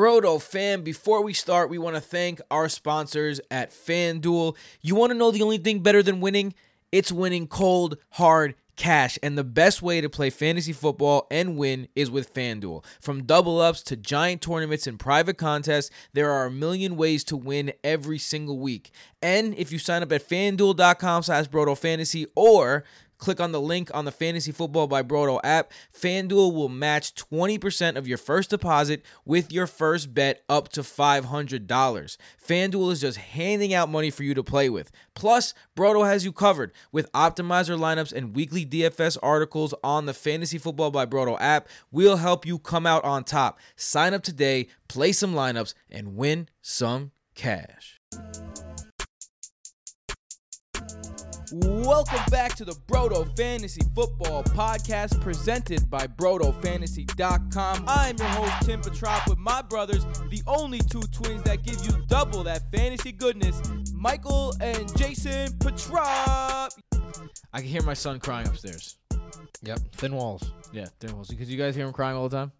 Brodo fam, before we start, we want to thank our sponsors at FanDuel. You want to know the only thing better than winning? It's winning cold, hard cash. And the best way to play fantasy football and win is with FanDuel. From double ups to giant tournaments and private contests, there are a million ways to win every single week. And if you sign up at fanduel.com slash Brodo Fantasy or click on the link on the Fantasy Football by Brodo app. FanDuel will match 20% of your first deposit with your first bet up to $500. FanDuel is just handing out money for you to play with. Plus, Brodo has you covered with optimizer lineups and weekly DFS articles on the Fantasy Football by Brodo app. We'll help you come out on top. Sign up today, play some lineups, and win some cash. Welcome back to the Brodo Fantasy Football Podcast presented by BrodoFantasy.com. I'm your host, Tim Petrop, with my brothers, the only two twins that give you double that fantasy goodness, Michael and Jason Petrop. I can hear my son crying upstairs. Yep, thin walls. Yeah, thin walls. because you guys hear him crying all the time.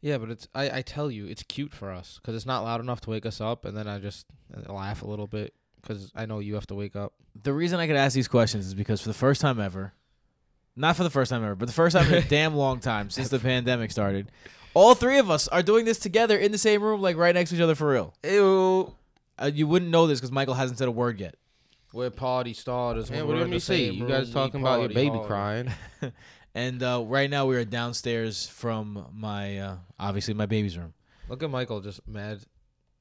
Yeah, but it's I, I tell you, it's cute for us because it's not loud enough to wake us up, and then I just laugh a little bit because I know you have to wake up. The reason I could ask these questions is because for the first time ever, not for the first time ever, but the first time in a damn long time since the pandemic started, all three of us are doing this together in the same room, like right next to each other for real. Ew. Uh, you wouldn't know this because Michael hasn't said a word yet. We're party starters. Yeah, when what we're do you the say? You guys talking about your baby hard. crying? And uh, right now we are downstairs from my uh, obviously my baby's room. Look at Michael, just mad,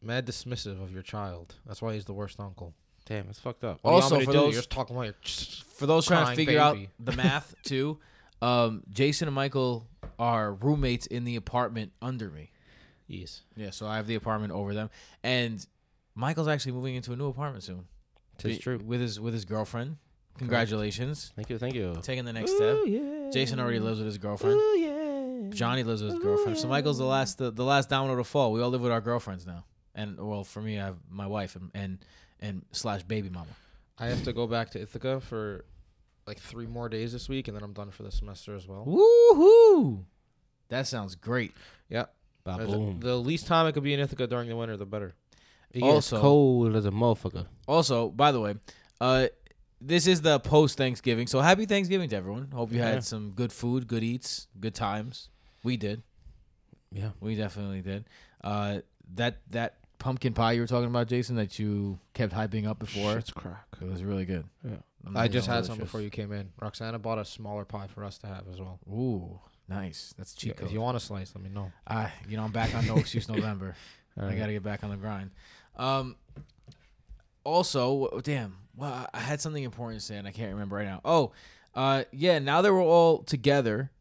mad dismissive of your child. That's why he's the worst uncle. Damn, it's fucked up. What do you Also, want me to for those- you're just talking about your. For those trying to Crying figure out the math too, um, Jason and Michael are roommates in the apartment under me. Yes. Yeah, so I have the apartment over them, and Michael's actually moving into a new apartment soon. Tis Be- true. with his with his girlfriend. Congratulations, Thank you, thank you. taking the next step. Yeah. Jason already lives with his girlfriend. Ooh, yeah. Johnny lives with his girlfriend. So Michael's the last the, the last domino to fall. We all live with our girlfriends now, and well, for me, I have my wife and and, and slash baby mama. I have to go back to Ithaca for like three more days this week, and then I'm done for the semester as well. Woohoo! That sounds great. Yeah. Ba-boom. the least time I could be in Ithaca during the winter, the better. It also- cold as a motherfucker. Also, by the way, uh, this is the post Thanksgiving, so happy Thanksgiving to everyone. Hope you had Yeah. some good food, good eats, good times. We did. Yeah. We definitely did. Uh, that that pumpkin pie you were talking about, Jason, that you kept hyping up before, Shit's crack. it was really good. Yeah. I'm I not just had some delicious. before you came in. Roxana bought a smaller pie for us to have as well. Ooh, nice. That's cheap. if you want a slice, let me know. I, you know, I'm back on no excuse November. I got to get back on the grind. Um, also, w- damn, well, I had something important to say and I can't remember right now. Oh, uh, yeah. Now that we're all together,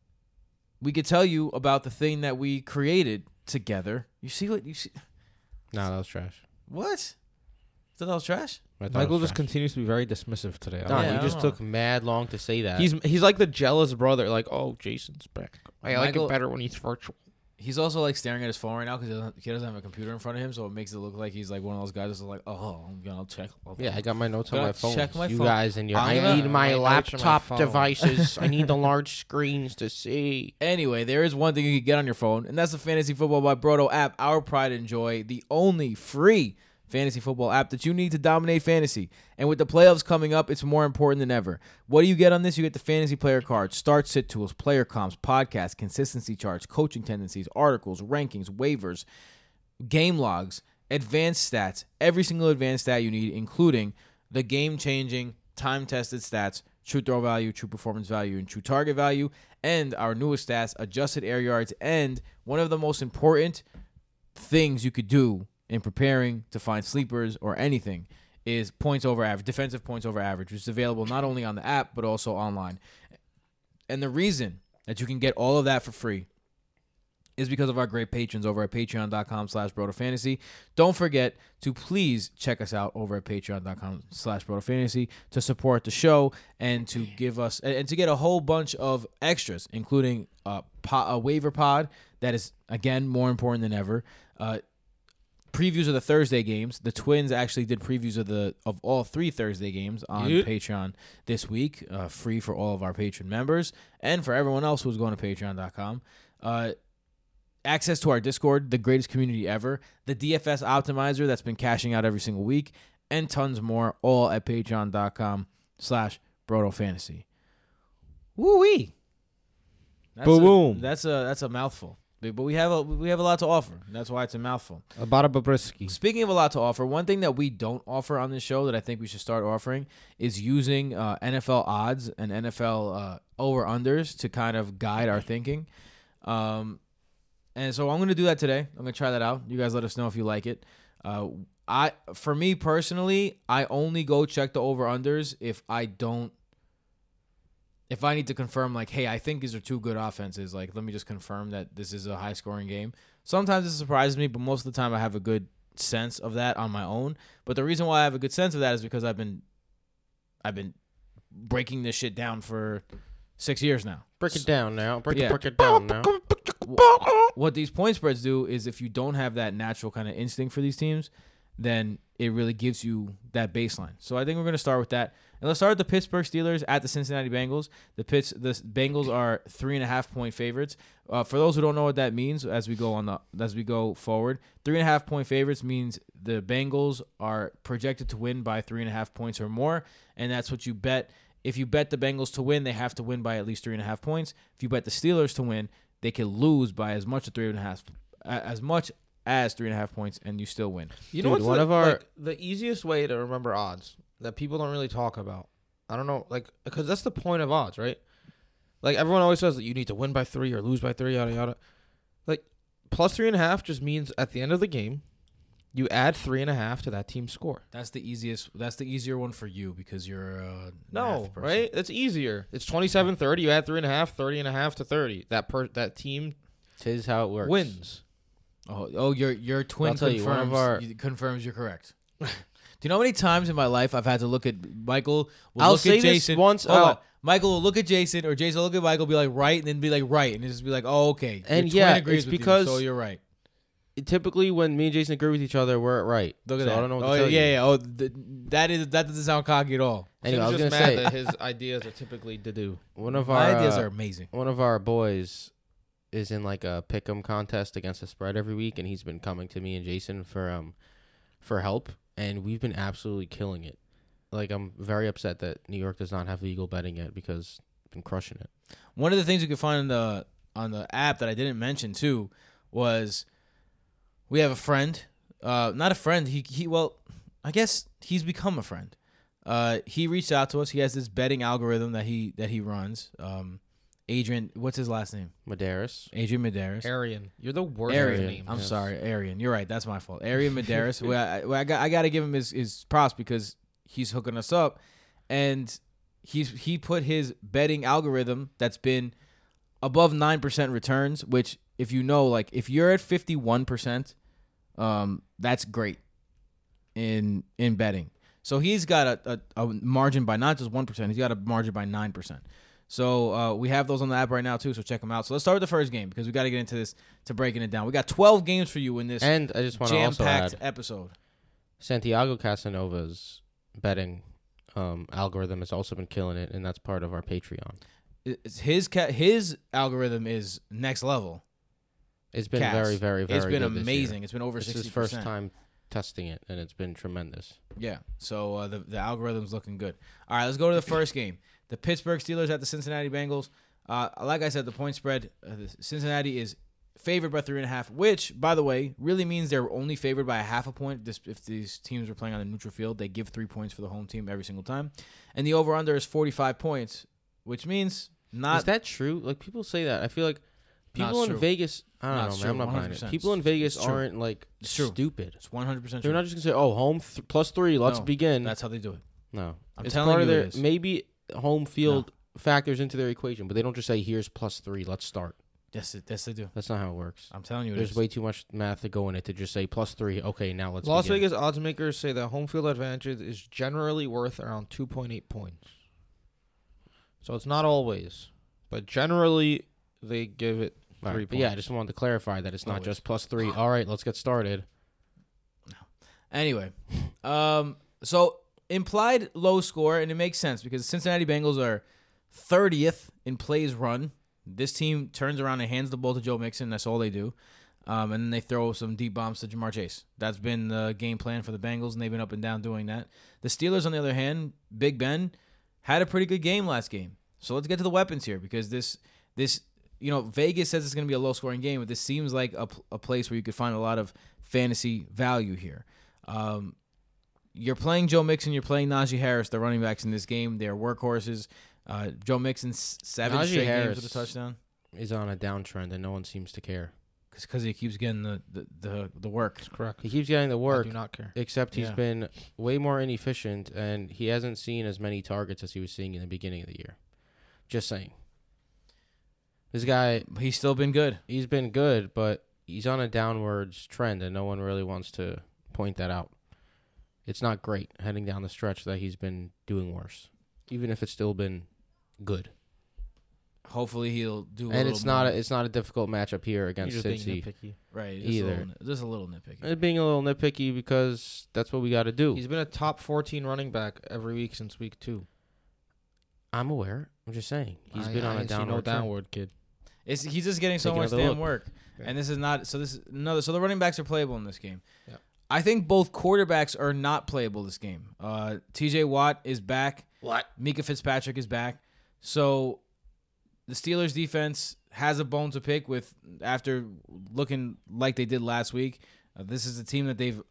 we could tell you about the thing that we created together. You see what you see? Nah, that was trash. What? Thought that was trash? I thought it Michael was just trash. continues to be very dismissive today. I Nah, don't Yeah, know. I you just don't took mad long to say that. He's he's like the jealous brother. Like, oh, Jason's back. I like Michael- it better when he's virtual. He's also like staring at his phone right now because he doesn't, he doesn't have a computer in front of him, so it makes it look like he's like one of those guys that's like, oh, I'm gonna check. yeah, I got my notes on my phone. check my you phone. guys and your. I'm I gonna- need my My on my laptop devices. I need the large screens to see. Anyway, there is one thing you can get on your phone, and that's the Fantasy Football by Brodo app, our pride and joy, the only free fantasy football app that you need to dominate fantasy. And with the playoffs coming up, it's more important than ever. What do you get on this? You get the fantasy player cards, start sit tools, player comps, podcasts, consistency charts, coaching tendencies, articles, rankings, waivers, game logs, advanced stats, every single advanced stat you need, including the game changing, time tested stats, true throw value, true performance value, and true target value, and our newest stats, adjusted air yards, and one of the most important things you could do in preparing to find sleepers or anything is points over average, defensive points over average, which is available not only on the app but also online. And the reason that you can get all of that for free is because of our great patrons over at patreon.com slash fantasy. Don't forget to please check us out over at patreon.com slash fantasy to support the show and to give us and to get a whole bunch of extras, including a, a waiver pod that is again more important than ever. Uh, previews of the Thursday games. The Twins actually did previews of the of all three Thursday games on Yeah. Patreon this week, uh, free for all of our patron members and for everyone else who's going to Patreon.com. Uh, access to our Discord, the greatest community ever, the DFS optimizer that's been cashing out every single week, and tons more, all at patreon.com slash Brodo Fantasy. Woo wee. Boom. That's a that's a mouthful. But we have a we have a lot to offer. That's why it's a mouthful. About a Babrisky. Speaking of a lot to offer, one thing that we don't offer on this show that I think we should start offering is using uh, NFL odds and NFL uh, over unders to kind of guide our thinking. Um, and so I'm going to do that today. I'm going to try that out. You guys let us know if you like it. Uh, I for me personally, I only go check the over unders if I don't. If I need to confirm, like, hey, I think these are two good offenses. Like, let me just confirm that this is a high scoring game. Sometimes it surprises me, but most of the time I have a good sense of that on my own. But the reason why I have a good sense of that is because I've been, I've been breaking this shit down for six years now. Break it down now. Break Yeah. it, break it down now. what these point spreads do is if you don't have that natural kind of instinct for these teams, then it really gives you that baseline. So I think we're going to start with that. And let's start with the Pittsburgh Steelers at the Cincinnati Bengals. The Pitts, the Bengals are three and a half point favorites. Uh, for those who don't know what that means, as we go on the as we go forward, three and a half point favorites means the Bengals are projected to win by three and a half points or more, and that's what you bet. If you bet the Bengals to win, they have to win by at least three and a half points. If you bet the Steelers to win, they can lose by as much as three and a half, as much as three and a half points, and you still win. You know Dude, what's one the, of our- like, the easiest way to remember odds that people don't really talk about? I don't know, like because that's the point of odds, right? Like everyone always says that you need to win by three or lose by three, yada yada. Like plus three and a half just means at the end of the game, you add three and a half to that team's score. That's the easiest. That's the easier one for you because you're a No, math person. right? It's easier. It's 27-30. You add three and a half, 30 and a half to 30. That per that team Tis how it works. wins. Oh, oh, your your twin I'll tell you, confirms one of our- you- confirms you're correct. Do you know how many times in my life I've had to look at Michael? Will I'll look say at this Jason once Hold out. on. Michael will look at Jason, or Jason will look at Michael, be like right, and then be like right, and just be like, oh okay. Your And twin yeah, agrees it's with you, because- so you're right. Typically, when me and Jason agree with each other, we're right. Look at So that. I don't know what oh to tell yeah, you. yeah. Oh, th- that is that doesn't sound cocky at all. Anyway, I was Tim's gonna just say mad that his ideas are typically to do. one of My our ideas uh, are amazing. one of our boys is in like a pick'em contest against the spread every week, and he's been coming to me and Jason for um for help, and we've been absolutely killing it. Like I'm very upset that New York does not have legal betting yet because I've been crushing it. One of the things you could find on the on the app that I didn't mention too was we have a friend. Uh, not a friend. He he. Well, I guess he's become a friend. Uh, he reached out to us. He has this betting algorithm that he that he runs. Um, Adrian, what's his last name? Medeiros. Adrian Medeiros. Arian, you're the worst Arian. with names. I'm yes. sorry, Arian. You're right. That's my fault. Arian Medeiros. well, I, well, I got I got to give him his, his props because he's hooking us up, and he's he put his betting algorithm that's been above nine percent returns. Which, if you know, like if you're at fifty one percent, um, that's great in in betting. So he's got a, a, a margin by not just one percent. He's got a margin by nine percent. So uh, we have those on the app right now too. So check them out. So let's start with the first game because we got to get into this to breaking it down. We got twelve games for you in this And I just want to jam also packed add episode. Santiago Casanova's betting um, algorithm has also been killing it, and that's part of our Patreon. It's his ca- his algorithm is next level. It's been very, very, very. it's been this amazing. It's been over sixty his first time testing it, and it's been tremendous. Yeah. So uh, the the algorithm's looking good. All right, let's go to the first game. The Pittsburgh Steelers at the Cincinnati Bengals. Uh, like I said, the point spread, uh, Cincinnati is favored by three and a half, which, by the way, really means they're only favored by a half a point. This, if these teams were playing on a neutral field, they give three points for the home team every single time. And the over under is 45 points, which means not Is that true? Like people say that. I feel like people in true. Vegas. I don't No, know, man. I'm not buying 100%. it. People in Vegas aren't like It's stupid. It's 100% They're not just gonna say, "Oh, home th- plus three, let's No, begin." That's how they do it. no, I'm it's telling you their is. maybe home field factors into their equation, but they don't just say, "Here's plus three, let's start." Yes, it, yes, they do. That's not how it works. I'm telling you, There's is. way too much math to go in it to just say plus three. Okay, now let's. Las begin. Vegas odds makers say that home field advantage is generally worth around 2.8 points. So it's not always, but generally they give it three right, but yeah, I just wanted to clarify that it's not Always. just plus three. All right, let's get started. No. Anyway, um, so implied low score, and it makes sense because the Cincinnati Bengals are 30th in plays run. This team turns around and hands the ball to Joe Mixon. That's all they do. Um, and then they throw some deep bombs to Ja'Marr Chase. That's been the game plan for the Bengals, and they've been up and down doing that. The Steelers, on the other hand, Big Ben had a pretty good game last game. So let's get to the weapons here because this this you know Vegas says it's going to be a low scoring game, but this seems like a, a place where you could find a lot of fantasy value here. Um, you're playing Joe Mixon, you're playing Najee Harris, the running backs in this game. They're workhorses. Uh, Joe Mixon seven Najee straight Harris. games with a touchdown is on a downtrend and no one seems to care. because he keeps getting the, the, the, the work. That's correct. He keeps getting the work. I work, do not care. except he's Yeah. been way more inefficient and he hasn't seen as many targets as he was seeing in the beginning of the year. Just saying. This guy, He's still been good. he's been good, but he's on a downwards trend and no one really wants to point that out. It's not great heading down the stretch that he's been doing worse, even if it's still been good. Hopefully he'll do. A and little it's not a, it's not a difficult matchup here You're against just being Cincy. nitpicky. right. Just either. A little, just a little nitpicky. Uh, Being a little nitpicky because that's what we got to do. He's been a top 14 running back every week since week two. I'm aware. I'm just saying he's I- been on a ain't downward. no trend. downward kid. It's he's just getting so Take much another damn look. work, Okay. and this is not. So this is another. So the running backs are playable in this game. Yep. I think both quarterbacks are not playable this game. Uh, T.J. Watt is back. What? Minkah Fitzpatrick is back. So the Steelers defense has a bone to pick with after looking like they did last week. Uh, this is a team that they've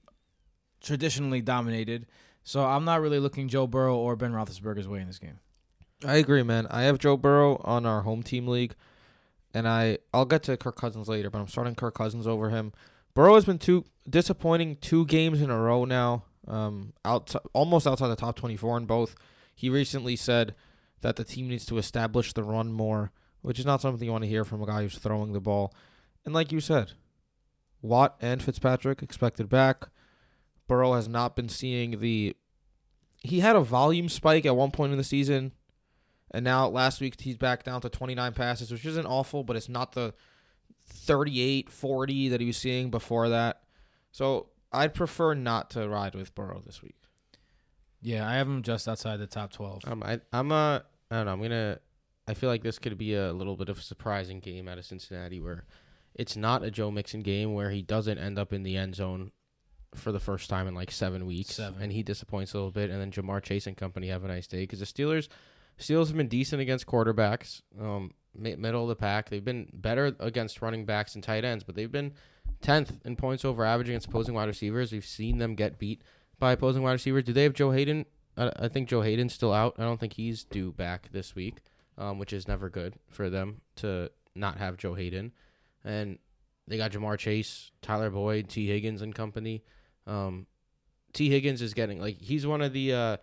traditionally dominated. So I'm not really looking Joe Burrow or Ben Roethlisberger's way in this game. I agree, man. I have Joe Burrow on our home team league, and I I'll get to Kirk Cousins later, but I'm starting Kirk Cousins over him. Burrow has been too disappointing two games in a row now. Um, out almost outside the top 24 in both. He recently said that the team needs to establish the run more, which is not something you want to hear from a guy who's throwing the ball. And like you said, Watt and Fitzpatrick expected back. Burrow has not been seeing the. He had a volume spike at one point in the season, and now last week he's back down to 29 passes, which isn't awful, but it's not the 38, 40 that he was seeing before that. So I'd prefer not to ride with Burrow this week. Yeah, I have him just outside the top 12. Um, I, I'm a, I don't know. I'm gonna. I feel like this could be a little bit of a surprising game out of Cincinnati, where it's not a Joe Mixon game where he doesn't end up in the end zone for the first time in like seven weeks, Seven. and he disappoints a little bit, and then Ja'Marr Chase and company have a nice day because the Steelers, Steelers have been decent against quarterbacks, um, mi- middle of the pack. They've been better against running backs and tight ends, but they've been tenth in points over average against opposing wide receivers. We've seen them get beat by opposing wide receivers. Do they have Joe Haden? I, I think Joe Haden's still out. I don't think he's due back this week, um, which is never good for them to not have Joe Haden. And they got Ja'Marr Chase, Tyler Boyd, Tee Higgins, and company. Um, Tee Higgins is getting like he's one of the uh,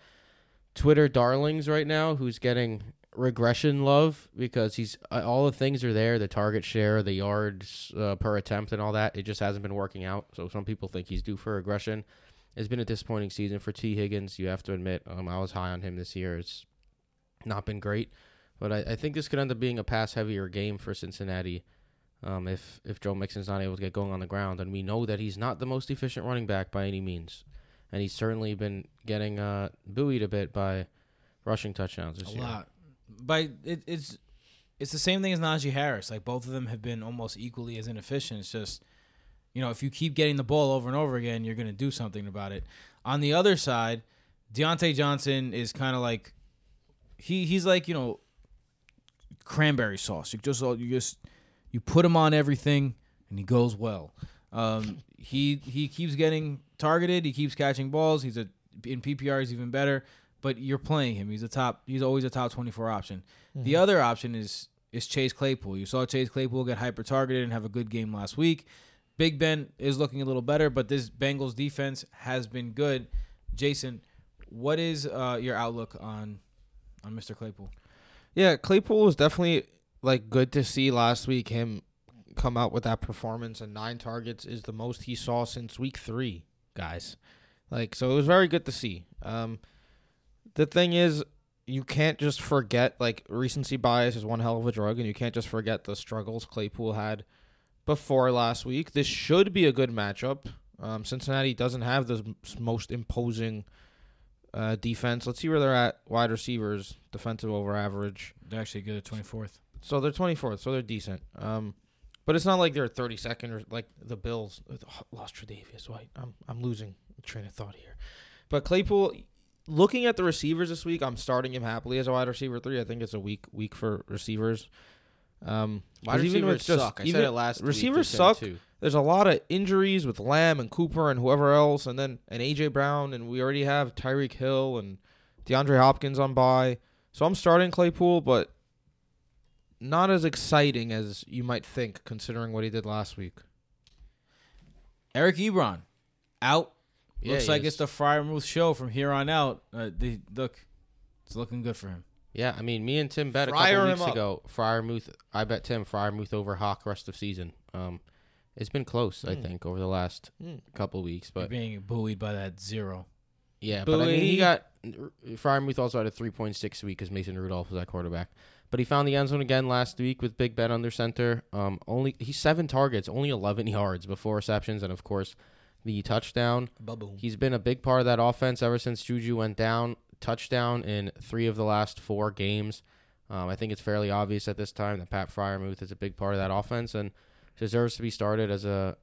Twitter darlings right now, who's getting regression love because he's uh, all the things are there, the target share, the yards uh, per attempt, and all that. It just hasn't been working out. So some people think he's due for regression. It's been a disappointing season for Tee Higgins. You have to admit, um, I was high on him this year. It's not been great, but I, I think this could end up being a pass heavier game for Cincinnati. Um, if if Joe Mixon's not able to get going on the ground, and we know that he's not the most efficient running back by any means, and he's certainly been getting uh, buoyed a bit by rushing touchdowns this a year. lot. But it, it's it's the same thing as Najee Harris. Like both of them have been almost equally as inefficient. It's just you know if you keep getting the ball over and over again, you're going to do something about it. On the other side, Diontae Johnson is kind of like he he's like you know cranberry sauce. You just you just you put him on everything and he goes well. Um, he he keeps getting targeted. He keeps catching balls. He's a in PPR. He's even better. But you're playing him. He's a top. He's always a top 24 option. The other option is is Chase Claypool. You saw Chase Claypool get hyper targeted and have a good game last week. Big Ben is looking a little better, but this Bengals defense has been good. Jason, what is uh, your outlook on on Mr. Claypool? Yeah, Claypool was definitely like good to see last week. Him come out with that performance and nine targets is the most he saw since week three, guys. Like so, it was very good to see. Um, the thing is, you can't just forget like recency bias is one hell of a drug, and you can't just forget the struggles Claypool had before last week. This should be a good matchup. Um, Cincinnati doesn't have the most imposing uh, defense. Let's see where they're at. Wide receivers, defensive over average. They're actually good at 24th. So they're 24th, so they're decent. Um, But it's not like they're 32nd or like the Bills oh, lost Tre'Davious White. I'm I'm losing train of thought here. But Claypool, looking at the receivers this week, I'm starting him happily as a wide receiver three. I think it's a week week for receivers. Um, Wide 'cause even with receivers just- suck. I even- said it last week. receivers this suck. Too. there's a lot of injuries with Lamb and Cooper and whoever else, and then and AJ Brown, and we already have Tyreek Hill and DeAndre Hopkins on bye. So I'm starting Claypool, but not as exciting as you might think, considering what he did last week. Eric Ebron out. Yeah, Looks like is. it's the Freiermuth show from here on out. Uh, they look, it's looking good for him. Yeah, I mean, me and Tim bet a couple weeks up. ago. Freiermuth, I bet Tim Freiermuth over Hawk rest of season. Um, it's been close, I Hmm. think, over the last Hmm. couple weeks. But But being buoyed by that zero. yeah, but I mean, he got Freiermuth also had a 3.6 week because Mason Rudolph was that quarterback. But he found the end zone again last week with Big Ben under center. Um, only he's seven targets, only 11 yards before receptions, and of course, the touchdown. Baboom. He's been a big part of that offense ever since Juju went down. Touchdown in three of the last four games. Um, I think it's fairly obvious at this time that Pat Freiermuth is a big part of that offense and deserves to be started as a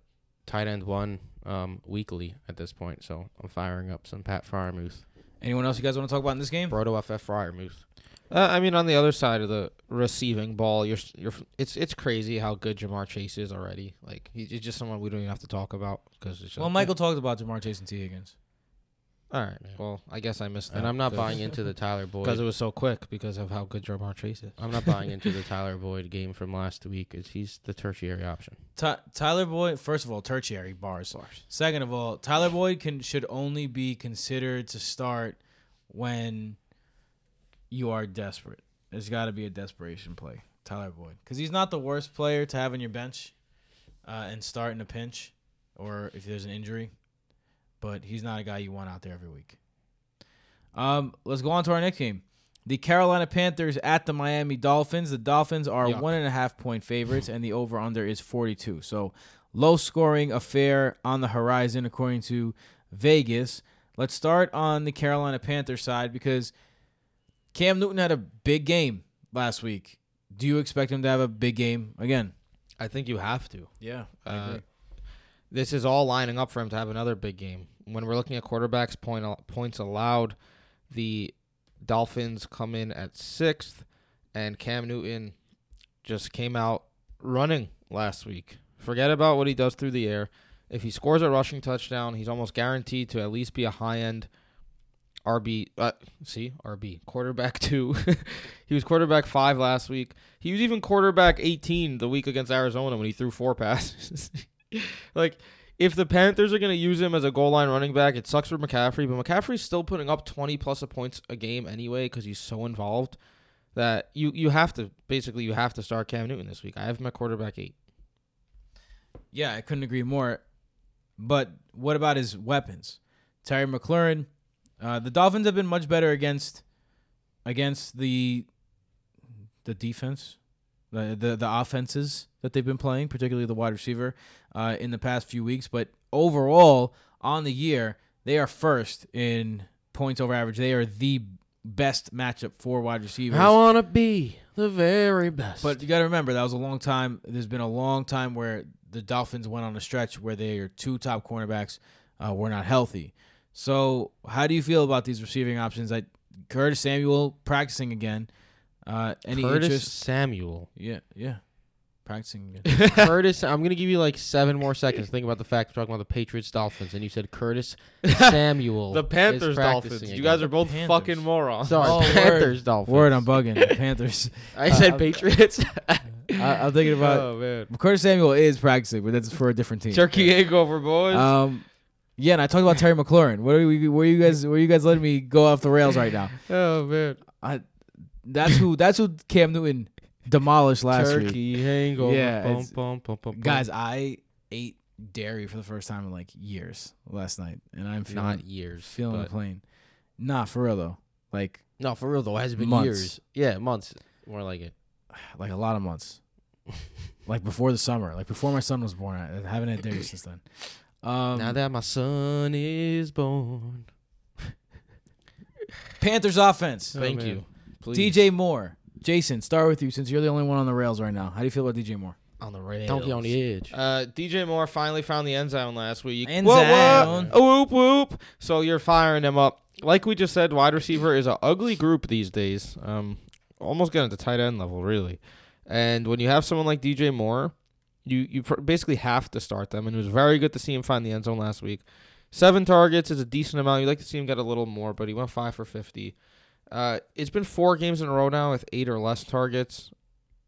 tight end one um, weekly at this point. So I'm firing up some Pat Freiermuth. Anyone else you guys want to talk about in this game? Brodo FF Freiermuth. Uh, I mean, on the other side of the receiving ball, you're you're it's it's crazy how good Ja'Marr Chase is already. Like he's he's just someone we don't even have to talk about because it's just, Well, Michael talked about Ja'Marr Chase and Tee Higgins. All right. Yeah. Well, I guess I missed that. And I'm not buying into the Tyler Boyd because it was so quick because of how good Ja'Marr Chase is. I'm not buying into the Tyler Boyd game from last week. It's, he's the tertiary option. Ty- Tyler Boyd, first of all, tertiary bars. Second of all, Tyler Boyd can should only be considered to start when you are desperate. There's got to be a desperation play, Tyler Boyd, because he's not the worst player to have on your bench uh, and start in a pinch or if there's an injury, but he's not a guy you want out there every week. Um, let's go on to our next game. The Carolina Panthers at the Miami Dolphins. The Dolphins are Yuck. one and a half point favorites, and the over under is 42. So low scoring affair on the horizon, according to Vegas. Let's start on the Carolina Panthers side because Cam Newton had a big game last week. Do you expect him to have a big game again? I think you have to. Yeah, Uh, this is all lining up for him to have another big game. When we're looking at quarterbacks point points allowed, the Dolphins come in at sixth, and Cam Newton just came out running last week. Forget about what he does through the air. If he scores a rushing touchdown, he's almost guaranteed to at least be a high end RB. Uh, see RB quarterback two. he was quarterback five last week. He was even quarterback eighteen the week against Arizona when he threw four passes. like if the Panthers are going to use him as a goal line running back, it sucks for McCaffrey, but McCaffrey's still putting up 20 plus points a game anyway because he's so involved that you you have to basically you have to start Cam Newton this week. I have at quarterback eight. Yeah, I couldn't agree more. But what about his weapons? Terry McLaurin. Uh, the Dolphins have been much better against against the the defense, the the, the offenses that they've been playing, particularly the wide receiver, uh, in the past few weeks. But overall, on the year, they are first in points over average. They are the best matchup for wide receivers. I want to be the very best. But you got to remember that was a long time. There's been a long time where the Dolphins went on a stretch where their two top cornerbacks uh, were not healthy. So, how do you feel about these receiving options? I Curtis Samuel practicing again. Uh, any Curtis interest? Samuel. Yeah, yeah, practicing again. Curtis, I'm gonna give you like seven more seconds. Think about the fact we're talking about the Patriots Dolphins, and you said Curtis Samuel. The Panthers practicing Dolphins. You guys are both Panthers. fucking morons. sorry. Oh, word. Panthers Dolphins. Word, I'm bugging. Panthers. I said Uh, Patriots. I, I'm thinking about oh man. Curtis Samuel is practicing, but that's for a different team. Turkey egg over boys. Um, yeah, and I talked about Terry McLaurin. What are we? Where you guys? Where you guys letting me go off the rails right now? oh man. I, that's who. That's who Cam Newton demolished last week. Turkey hangover. Yeah, Bum, bum, bum. Guys, I ate dairy for the first time in like years last night, and I'm feeling not years. feeling the plane. Nah, for real though. Like No, for real though, it has been Months. years. Yeah, months. More like it. like a lot of months. like before the summer, like before my son was born. I haven't had dairy since then. Um, now that my son is born. Panthers offense. Oh, Thank man. you. Please. DJ Moore. Jason, start with you since you're the only one on the rails right now. How do you feel about DJ Moore? on the rails. Donkey on the edge. Uh, DJ Moore finally found the end zone last week. End What, zone. what? Whoop whoop. So you're firing him up. Like we just said, wide receiver is an ugly group these days. Um, almost getting to tight end level, really. And when you have someone like DJ Moore, you you pr- basically have to start them. And it was very good to see him find the end zone last week. Seven targets is a decent amount. You'd like to see him get a little more, but he went five for fifty. Uh, it's been four games in a row now with eight or less targets.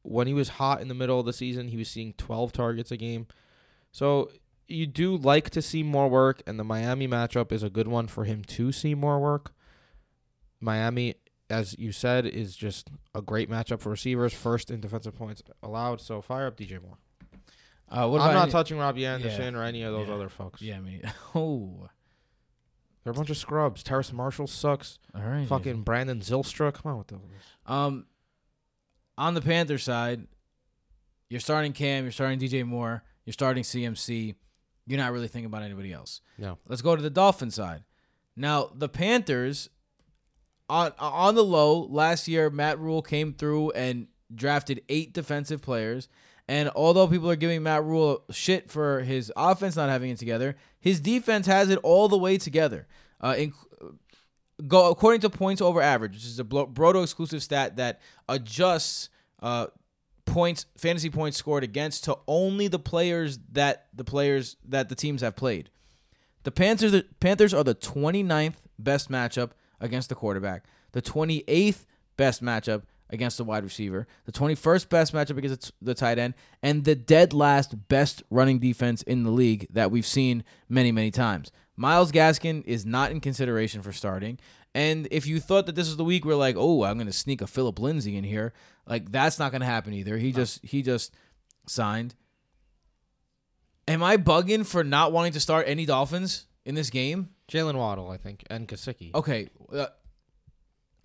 When he was hot in the middle of the season, he was seeing 12 targets a game. So you do like to see more work, and the Miami matchup is a good one for him to see more work. Miami, as you said, is just a great matchup for receivers, first in defensive points allowed. So fire up DJ Moore. Uh, what I'm not any- touching Robbie Anderson or any of those Yeah. other folks. Yeah, I mean, oh, They're a bunch of scrubs. Terrace Marshall sucks. all right. Fucking Brandon Zylstra. Come on with those. Um, on the Panther side, you're starting Cam, you're starting DJ Moore, you're starting CMC. You're not really thinking about anybody else. No. Let's go to the Dolphin side. Now, the Panthers on on the low last year, Matt Rhule came through and drafted eight defensive players. And although people are giving Matt Rhule shit for his offense not having it together, his defense has it all the way together. Uh, in, go according to points over average, which is a Bro- Brodo exclusive stat that adjusts uh, points fantasy points scored against to only the players that the players that the teams have played. The Panthers the Panthers are the 29th best matchup against the quarterback, the 28th best matchup against the wide receiver, the 21st best matchup against the the tight end, and the dead last best running defense in the league that we've seen many many times. Myles Gaskin is not in consideration for starting. And if you thought that this is the week where like, oh, I'm gonna sneak a Phillip Lindsay in here, like that's not gonna happen either. He just he just signed. Am I bugging for not wanting to start any Dolphins in this game? Jaylen Waddle, I think, and Gesicki. Okay. Uh,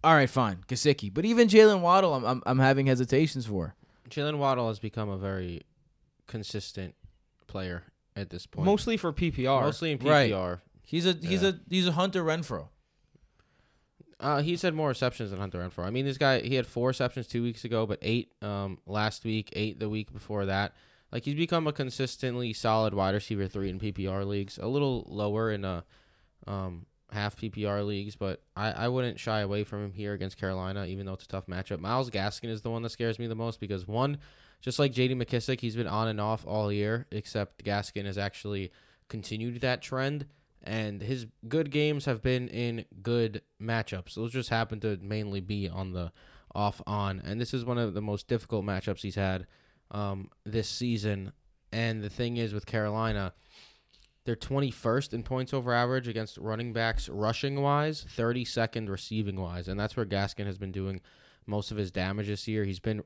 all right, fine. Gesicki. But even Jaylen Waddle, I'm, I'm, I'm having hesitations for. Jaylen Waddle has become a very consistent player at this point. Mostly for PPR. Mostly in Right. PPR. He's a he's Yeah. a he's a Hunter Renfrow. Uh, he's had more receptions than Hunter Renfrow. I mean, this guy he had four receptions two weeks ago, but eight um last week, eight the week before that. Like he's become a consistently solid wide receiver three in PPR leagues. A little lower in a um half PPR leagues, but I, I wouldn't shy away from him here against Carolina, even though it's a tough matchup. Myles Gaskin is the one that scares me the most because one, just like J.D. McKissic, he's been on and off all year, except Gaskin has actually continued that trend and his good games have been in good matchups. Those just happen to mainly be on the off on, and this is one of the most difficult matchups he's had um, this season. And the thing is with Carolina, they're 21st in points over average against running backs rushing wise, 32nd receiving wise, and that's where Gaskin has been doing most of his damage this year. He's been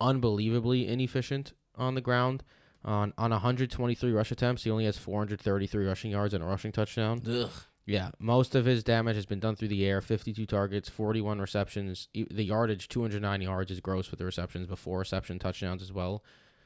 unbelievably inefficient on the ground. On on 123 rush attempts, he only has 433 rushing yards and a rushing touchdown. Ugh. Yeah, most of his damage has been done through the air. 52 targets, 41 receptions. The yardage, 209 yards, is gross with the receptions, before reception touchdowns as well.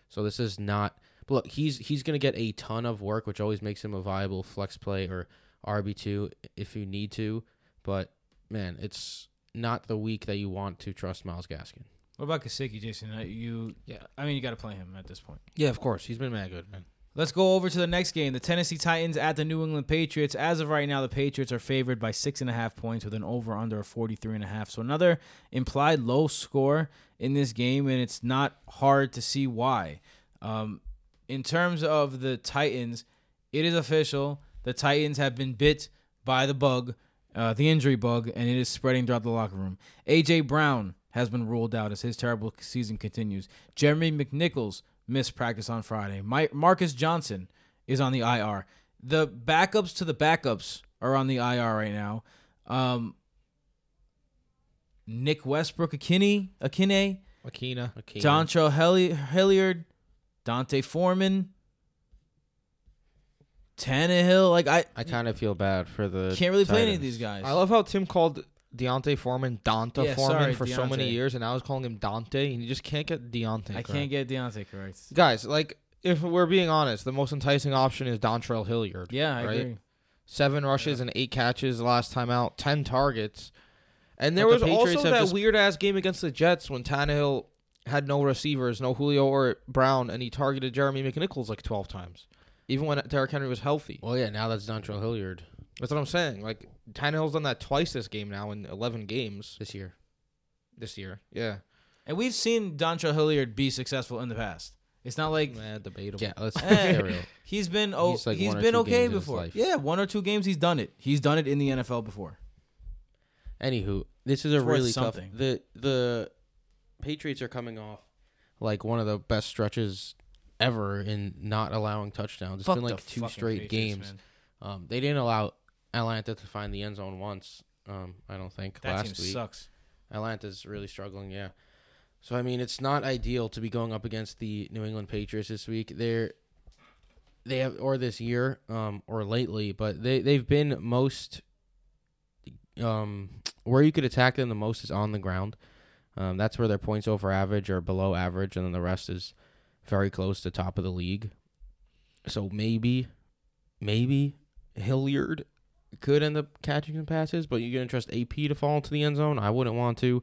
So this is not. But look, he's he's going to get a ton of work, which always makes him a viable flex play or RB two if you need to. But man, it's not the week that you want to trust Myles Gaskin. What about Gesicki, Jason? Uh, You, Yeah. I mean, you got to play him at this point. Yeah, of course. He's been mad good, man. Let's go over to the next game. The Tennessee Titans at the New England Patriots. As of right now, the Patriots are favored by six and a half points with an over under of 43 and a half. So another implied low score in this game, and it's not hard to see why. Um, in terms of the Titans, it is official. The Titans have been bit by the bug, uh, the injury bug, and it is spreading throughout the locker room. AJ Brown has been ruled out as his terrible season continues. Jeremy McNichols missed practice on Friday. My, Marcus Johnson is on the IR. The backups to the backups are on the IR right now. Um, Nick Westbrook, Akine, Akine, Akina. Akeem. Dontrell Hilli- Hilliard, Dante Foreman, Tannehill. Like I I kind of feel bad for the. can't really play any of Titans. these guys. I love how Tim called Deontay Foreman Donta Yeah, Foreman sorry, for so many years, and I was calling him Dante, and you just can't get Deontay. I correct. can't get Deontay correct. Guys, like if we're being honest, the most enticing option is Dontrell Hilliard. Yeah, I right? agree. Seven rushes and eight catches last time out, ten targets. And there But was the Patriots also have that just- weird ass game against the Jets when Tannehill had no receivers, no Julio or Brown, and he targeted Jeremy McNichols like 12 times, even when Derrick Henry was healthy. Well, yeah, now that's Dontrell Hilliard That's what I'm saying. Like Tannehill's done that twice this game now in 11 games this year. this year. Yeah, And we've seen Dontrell Hilliard be successful in the past. It's not like man, debatable. Yeah, let's Eh, real. he's been oh He's like he's one or been okay games in his before. Yeah, one or two games he's done it. He's done it in the NFL before. Anywho, this is a It's worth really tough. something. The the Patriots are coming off like one of the best stretches ever in not allowing touchdowns. It's Fuck been the like two fucking straight Patriots, games. man. Um, they didn't allow Atlanta to find the end zone once. Um, I don't think That last team week. sucks. Atlanta's really struggling, yeah. So I mean, it's not ideal to be going up against the New England Patriots this week. They're they have or this year, um, or lately, but they they've been most um where you could attack them the most is on the ground. Um, that's where their points over average or below average, and then the rest is very close to top of the league. So maybe, maybe Hilliard could end up catching some passes, but you're gonna trust AP to fall into the end zone. I wouldn't want to.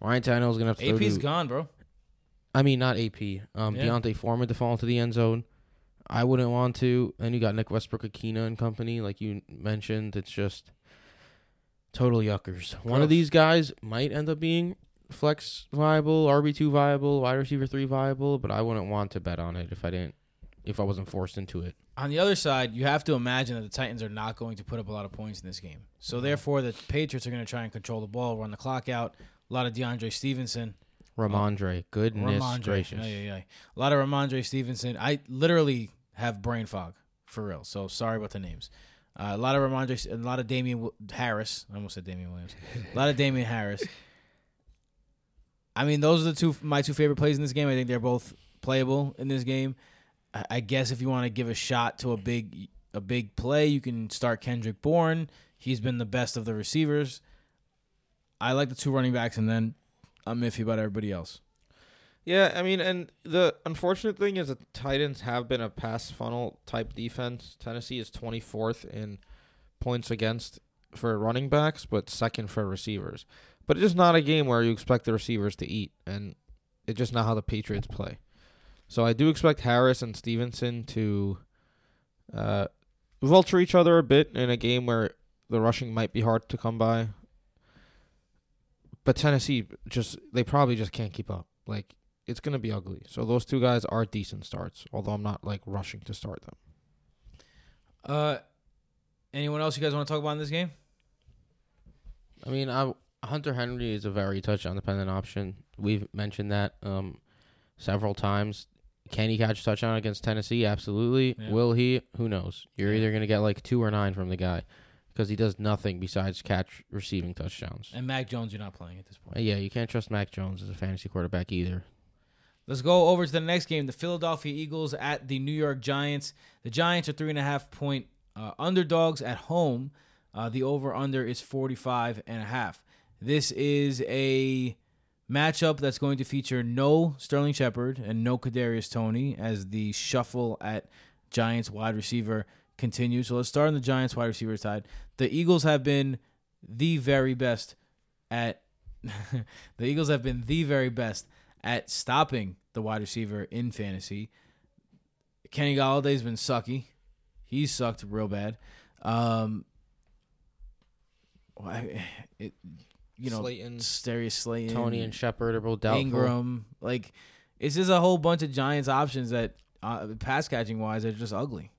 Ryan Tannehill's gonna have to. throw AP's to- gone, bro. I mean, not AP. Um, Yeah. Deontay Foreman to fall into the end zone. I wouldn't want to. And you got Nick Westbrook, Akina, and company, like you mentioned. It's just total yuckers. One of these guys might end up being flex viable, RB two viable, wide receiver three viable, but I wouldn't want to bet on it if I didn't, if I wasn't forced into it. On the other side, you have to imagine that the Titans are not going to put up a lot of points in this game. So therefore, the Patriots are going to try and control the ball, run the clock out. A lot of DeAndre Stevenson. Rhamondre, goodness Rhamondre. gracious. Yeah, yeah, yeah. A lot of Rhamondre Stevenson. I literally have brain fog for real. So sorry about the names. Uh, a lot of Rhamondre, a lot of Damien Harris. I almost said Damien Williams. A lot of Damien Harris. I mean, those are the two my two favorite plays in this game. I think they're both playable in this game. I, guess if you want to give a shot to a big a big play, you can start Kendrick Bourne. He's been the best of the receivers. I like the two running backs, and then I'm iffy about everybody else. Yeah, I mean, and the unfortunate thing is the Titans have been a pass funnel type defense. Tennessee is 24th in points against for running backs, but second for receivers. But it's just not a game where you expect the receivers to eat, and it's just not how the Patriots play. So I do expect Harris and Stevenson to uh, vulture each other a bit in a game where the rushing might be hard to come by. But Tennessee just they probably just can't keep up. Like it's gonna be ugly. So those two guys are decent starts, although I'm not like rushing to start them. Uh, anyone else you guys want to talk about in this game? I mean, I, Hunter Henry is a very touchdown dependent option. We've mentioned that um, several times. Can he catch a touchdown against Tennessee? Absolutely. Yeah. Will he? Who knows? You're Yeah. either going to get like two or nine from the guy because he does nothing besides catch receiving touchdowns. And Mac Jones, you're not playing at this point. Uh, yeah, you can't trust Mac Jones as a fantasy quarterback either. Let's go over to the next game: the Philadelphia Eagles at the New York Giants. The Giants are three and a half point uh, underdogs at home. Uh, the over under is 45 and a half. This is a matchup that's going to feature no Sterling Shepard and no Kadarius Toney as the shuffle at Giants wide receiver continues. So let's start on the Giants wide receiver side. The Eagles have been the very best at the Eagles have been the very best at stopping the wide receiver in fantasy. Kenny Golladay's been sucky. He's sucked real bad. Um, why- it, you know, Slayton. Darius Slayton, Toney and Shepard are both doubtful. Engram. Like, it's just a whole bunch of Giants options that, uh, pass catching wise, are just ugly.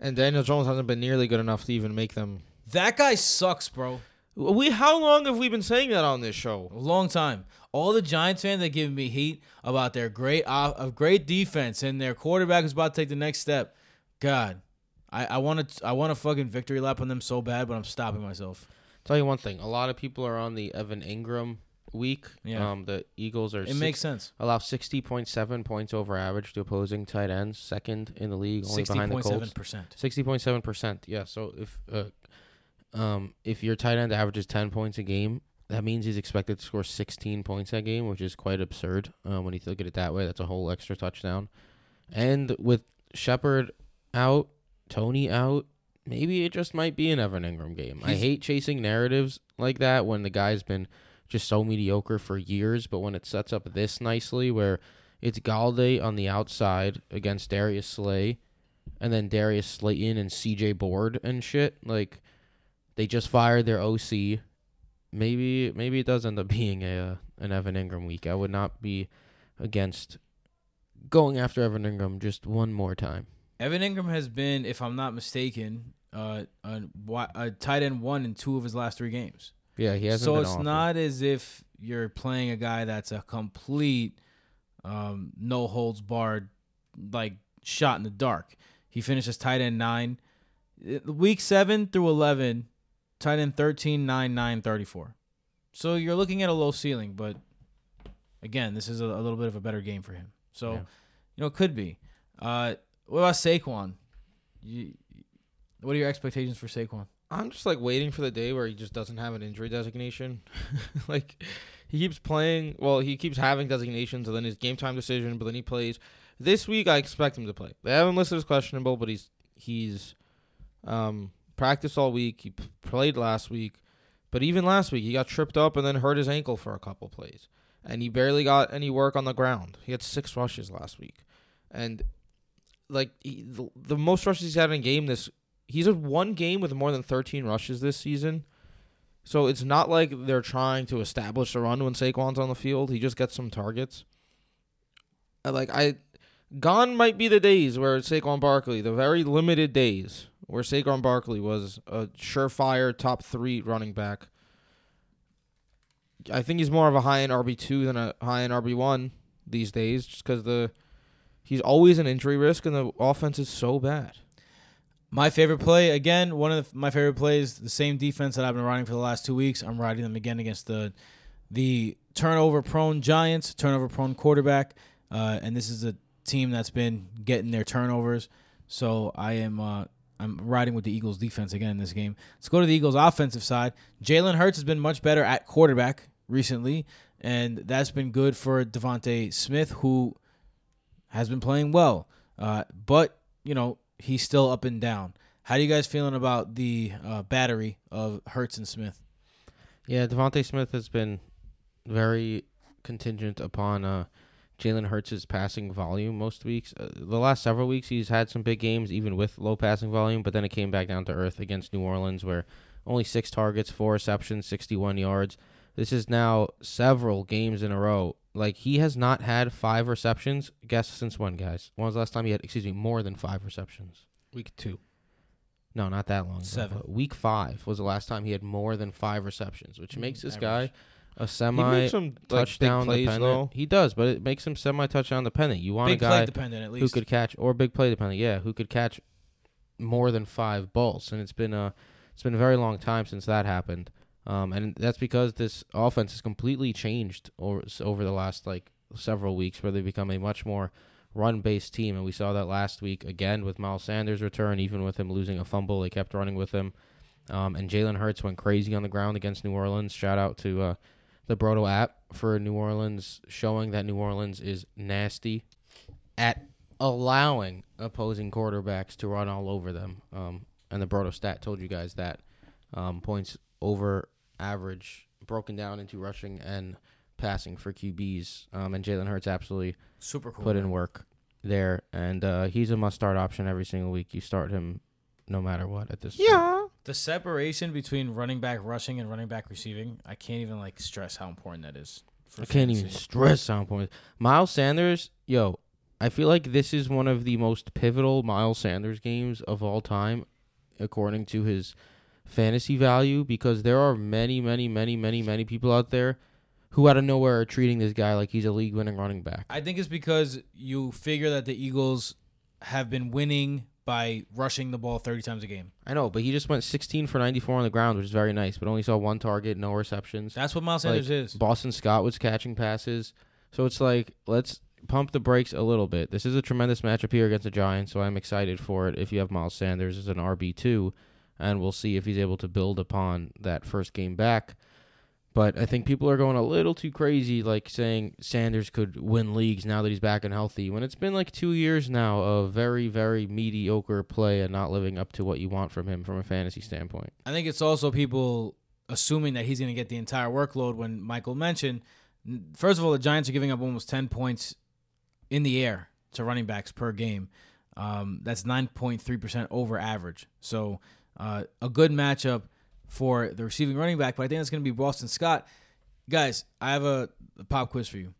And Daniel Jones hasn't been nearly good enough to even make them. That guy sucks, bro. We how long have we been saying that on this show? A long time. All the Giants fans that give me heat about their great of great defense and their quarterback is about to take the next step. God, I I want to I want a fucking victory lap on them so bad, but I'm stopping myself. Tell you one thing: a lot of people are on the Evan Engram week. Yeah. Um, the Eagles are It six- makes sense. allow sixty point seven points over average to opposing tight ends, second in the league, only Sixty behind the Colts. Sixty point seven percent. Yeah. So if uh, um, if your tight end averages ten points a game, that means he's expected to score sixteen points a game, which is quite absurd. Uh, when you look at it that way, that's a whole extra touchdown. And with Shepard out, Toney out, maybe it just might be an Evan Engram game. I hate chasing narratives like that when the guy's been just so mediocre for years. But when it sets up this nicely, where it's Golladay on the outside against Darius Slay, and then Darius Slayton and CJ Board and shit, like they just fired their OC. Maybe maybe it does end up being a uh, an Evan Engram week. I would not be against going after Evan Ingram just one more time. Evan Engram has been, if I'm not mistaken, uh, a, a tight end one in two of his last three games. Yeah, he hasn't. so it's awful. not as if you're playing a guy that's a complete um, no holds barred like shot in the dark. He finishes tight end nine, Uh, week seven through eleven, tight end 13, 9, 9, 34. So you're looking at a low ceiling, but again, this is a, a little bit of a better game for him. So Yeah. you know, it could be. Uh, what about Saquon? You, what are your expectations for Saquon? I'm just like waiting for the day where he just doesn't have an injury designation. like he keeps playing. Well, he keeps having designations, and then his game time decision. But then he plays. This week, I expect him to play. They haven't listed as questionable, but he's he's um, practiced all week. He p- played last week, but even last week he got tripped up and then hurt his ankle for a couple plays, and he barely got any work on the ground. He had six rushes last week, and like he, the, the most rushes he's had in a game this he's had one game with more than 13 rushes this season. So it's not like they're trying to establish a run when Saquon's on the field. He just gets some targets. Like I gone might be the days where Saquon Barkley, the very limited days where Saquon Barkley was a surefire top 3 running back. I think he's more of a high end RB2 than a high end RB1 these days just cuz the he's always an injury risk and the offense is so bad. My favorite play again, one of the, my favorite plays, the same defense that I've been riding for the last two weeks. I'm riding them again against the the turnover prone Giants, turnover prone quarterback, uh, and this is a team that's been getting their turnovers. So I am uh, I'm riding with the Eagles defense again in this game. Let's go to the Eagles offensive side. Jalen Hurts has been much better at quarterback recently, and that's been good for DeVonta Smith, who has been playing well. Uh, but you know he's still up and down. How do you guys feeling about the uh, battery of Hurts and Smith? Yeah, DeVonta Smith has been very contingent upon uh, Jalen Hurts' passing volume most weeks. Uh, the last several weeks, he's had some big games, even with low passing volume, but then it came back down to earth against New Orleans, where only six targets, four receptions, 61 yards. This is now several games in a row. Like, he has not had five receptions. Guess since when, guys? When was the last time he had, excuse me, more than five receptions? Week 2. No, not that long. ago, Seven. but Week five was the last time he had more than five receptions, which mm, makes this Average. guy a semi makes some like, big touchdown plays dependent. though. He does, but it makes him semi touchdown dependent. You want Big a guy play dependent at who could catch or big play dependent, yeah, who could catch more than five balls, and it's been a it's been a very long time since that happened. Um, and that's because this offense has completely changed over over the last like several weeks, where they become a much more run based team, and we saw that last week again with Miles Sanders' return. Even with him losing a fumble, they kept running with him. Um, and Jalen Hurts went crazy on the ground against New Orleans. Shout out to uh, the Brodo app for New Orleans, showing that New Orleans is nasty at allowing opposing quarterbacks to run all over them. Um, and the Brodo stat told you guys that um, points over average broken down into rushing and passing for QBs. Um, and Jalen Hurts absolutely Super cool. put in work there, and uh, he's a must start option every single week. You start him no matter what at this point. Yeah. The separation between running back rushing and running back receiving, I can't even like stress how important that is. For I can't even stress how important. Miles Sanders, yo, I feel like this is one of the most pivotal Miles Sanders games of all time, according to his fantasy value, because there are many, many, many, many, many people out there who out of nowhere are treating this guy like he's a league winning running back. I think it's because you figure that the Eagles have been winning by rushing the ball 30 times a game. I know, but he just went 16 for 94 on the ground, which is very nice, but only saw one target, no receptions. That's what Miles Like, Sanders is. Boston Scott was catching passes. So it's like, let's pump the brakes a little bit. This is a tremendous matchup here against the Giants, so I'm excited for it if you have Miles Sanders as an RB2, and we'll see if he's able to build upon that first game back. But I think people are going a little too crazy, like saying Sanders could win leagues now that he's back and healthy, when it's been like two years now of very, very mediocre play and not living up to what you want from him from a fantasy standpoint. I think it's also people assuming that he's going to get the entire workload. When Michael mentioned, first of all, the Giants are giving up almost ten points in the air to running backs per game. Um, that's nine point three percent over average. So uh, a good matchup for the receiving running back. But I think that's going to be Boston Scott. Guys, I have a, a pop quiz for you.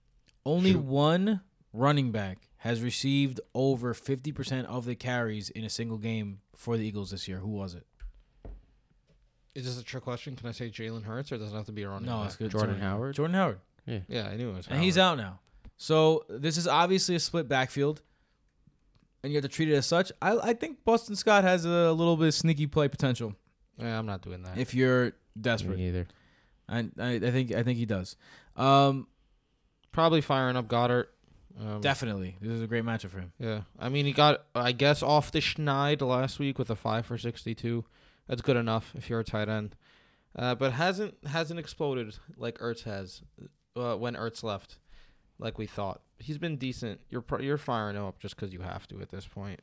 Only one running back has received over 50% of the carries in a single game for the Eagles this year. Who was it? Is this a trick question? Can I say Jalen Hurts or does it have to be a running back? No, back? it's good. Jordan Jordan Howard? Jordan Howard. Yeah, Yeah, I knew it was. And he's out now. So this is obviously a split backfield. And you have to treat it as such. I, I think Boston Scott has a little bit of sneaky play potential Yeah, I'm not doing that. if you're desperate. Me either. I, I, I think I think he does. Um, Probably firing up Goedert. Um, definitely. This is a great matchup for him. Yeah, I mean he got I guess off the schneid last week with a five for sixty two. That's good enough if you're a tight end, uh, but hasn't hasn't exploded like Ertz has uh, when Ertz left, like we thought. He's been decent. You're pro- you're firing him up just because you have to at this point,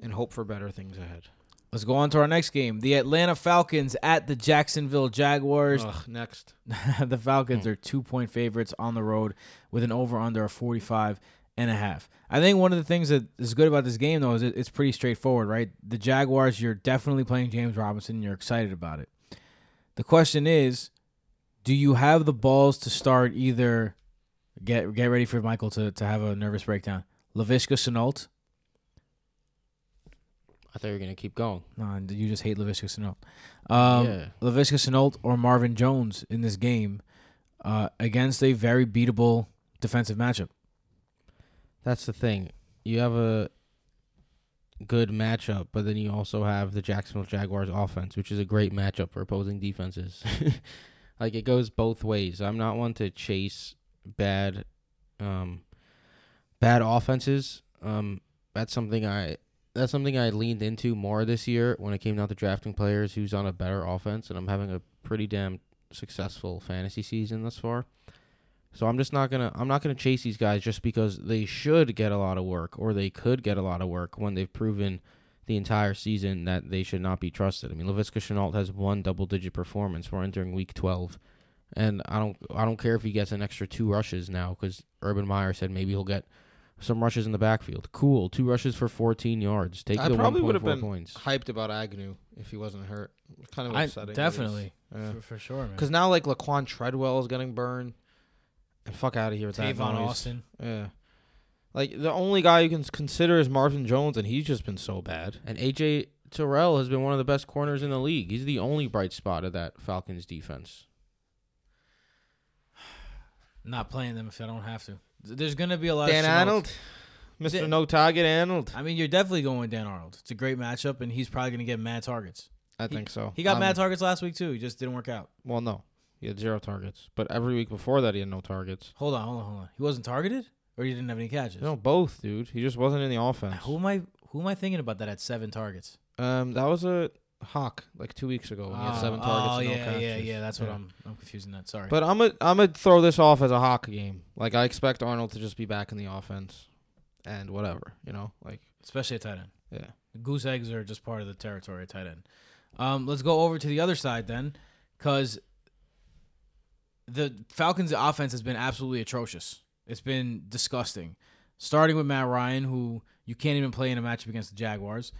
and hope for better things ahead. Let's go on to our next game. The Atlanta Falcons at the Jacksonville Jaguars. Ugh, next, the Falcons hmm. are two point favorites on the road with an over under of 45 and a half. I think one of the things that is good about this game, though, is it, it's pretty straightforward, right? The Jaguars, you're definitely playing James Robinson. You're excited about it. The question is, do you have the balls to start either get get ready for Michael to, to have a nervous breakdown? Laviska Shenault. I thought you were gonna keep going. No, you just hate Laviska Shenault. Um, yeah. Laviska Shenault or Marvin Jones in this game uh, against a very beatable defensive matchup. That's the thing. You have a good matchup, but then you also have the Jacksonville Jaguars offense, which is a great matchup for opposing defenses. like it goes both ways. I'm not one to chase bad um bad offenses. Um that's something I that's something I leaned into more this year when it came down to drafting players who's on a better offense and I'm having a pretty damn successful fantasy season thus far. So I'm just not gonna I'm not gonna chase these guys just because they should get a lot of work or they could get a lot of work when they've proven the entire season that they should not be trusted. I mean, Laviska Shenault has one double digit performance. We're entering week 12, and I don't I don't care if he gets an extra two rushes now because Urban Meyer said maybe he'll get some rushes in the backfield. Cool, two rushes for 14 yards. Take I the probably 1.4 would have been points. hyped about Agnew if he wasn't hurt. Kind of I, upsetting. definitely, Yeah. for, for sure, man. Because now like Laquan Treadwell is getting burned, and fuck out of here with that Tavon noise. Austin. Yeah. Like the only guy you can consider is Marvin Jones, and he's just been so bad. And AJ Terrell has been one of the best corners in the league. He's the only bright spot of that Falcons defense. Not playing them if I don't have to. There's gonna be a lot Dan of. Arnold, Mr. Dan- No Target Arnold. I mean, you're definitely going with Dan Arnold. It's a great matchup, and he's probably gonna get mad targets. I think so. He got Um, mad targets last week too. He just didn't work out. Well, no, he had zero targets, but every week before that he had no targets. Hold on, hold on, hold on. He wasn't targeted, or he didn't have any catches. No, both, dude. He just wasn't in the offense. Who am I? Who am I thinking about that had seven targets? Um, that was a hawk like two weeks ago when he had seven Oh, targets. Oh and no yeah, yeah, catches. yeah. That's what I'm. I'm confusing that. Sorry. But I'm gonna I'm gonna throw this off as a hawk game. Like I expect Arnold to just be back in the offense, and whatever you know. Like especially a tight end. yeah, Goose eggs are just part of the territory tight end. Um, let's go over to the other side then, because the Falcons' offense has been absolutely atrocious. It's been disgusting. Starting with Matt Ryan, who you can't even play in a matchup against the Jaguars.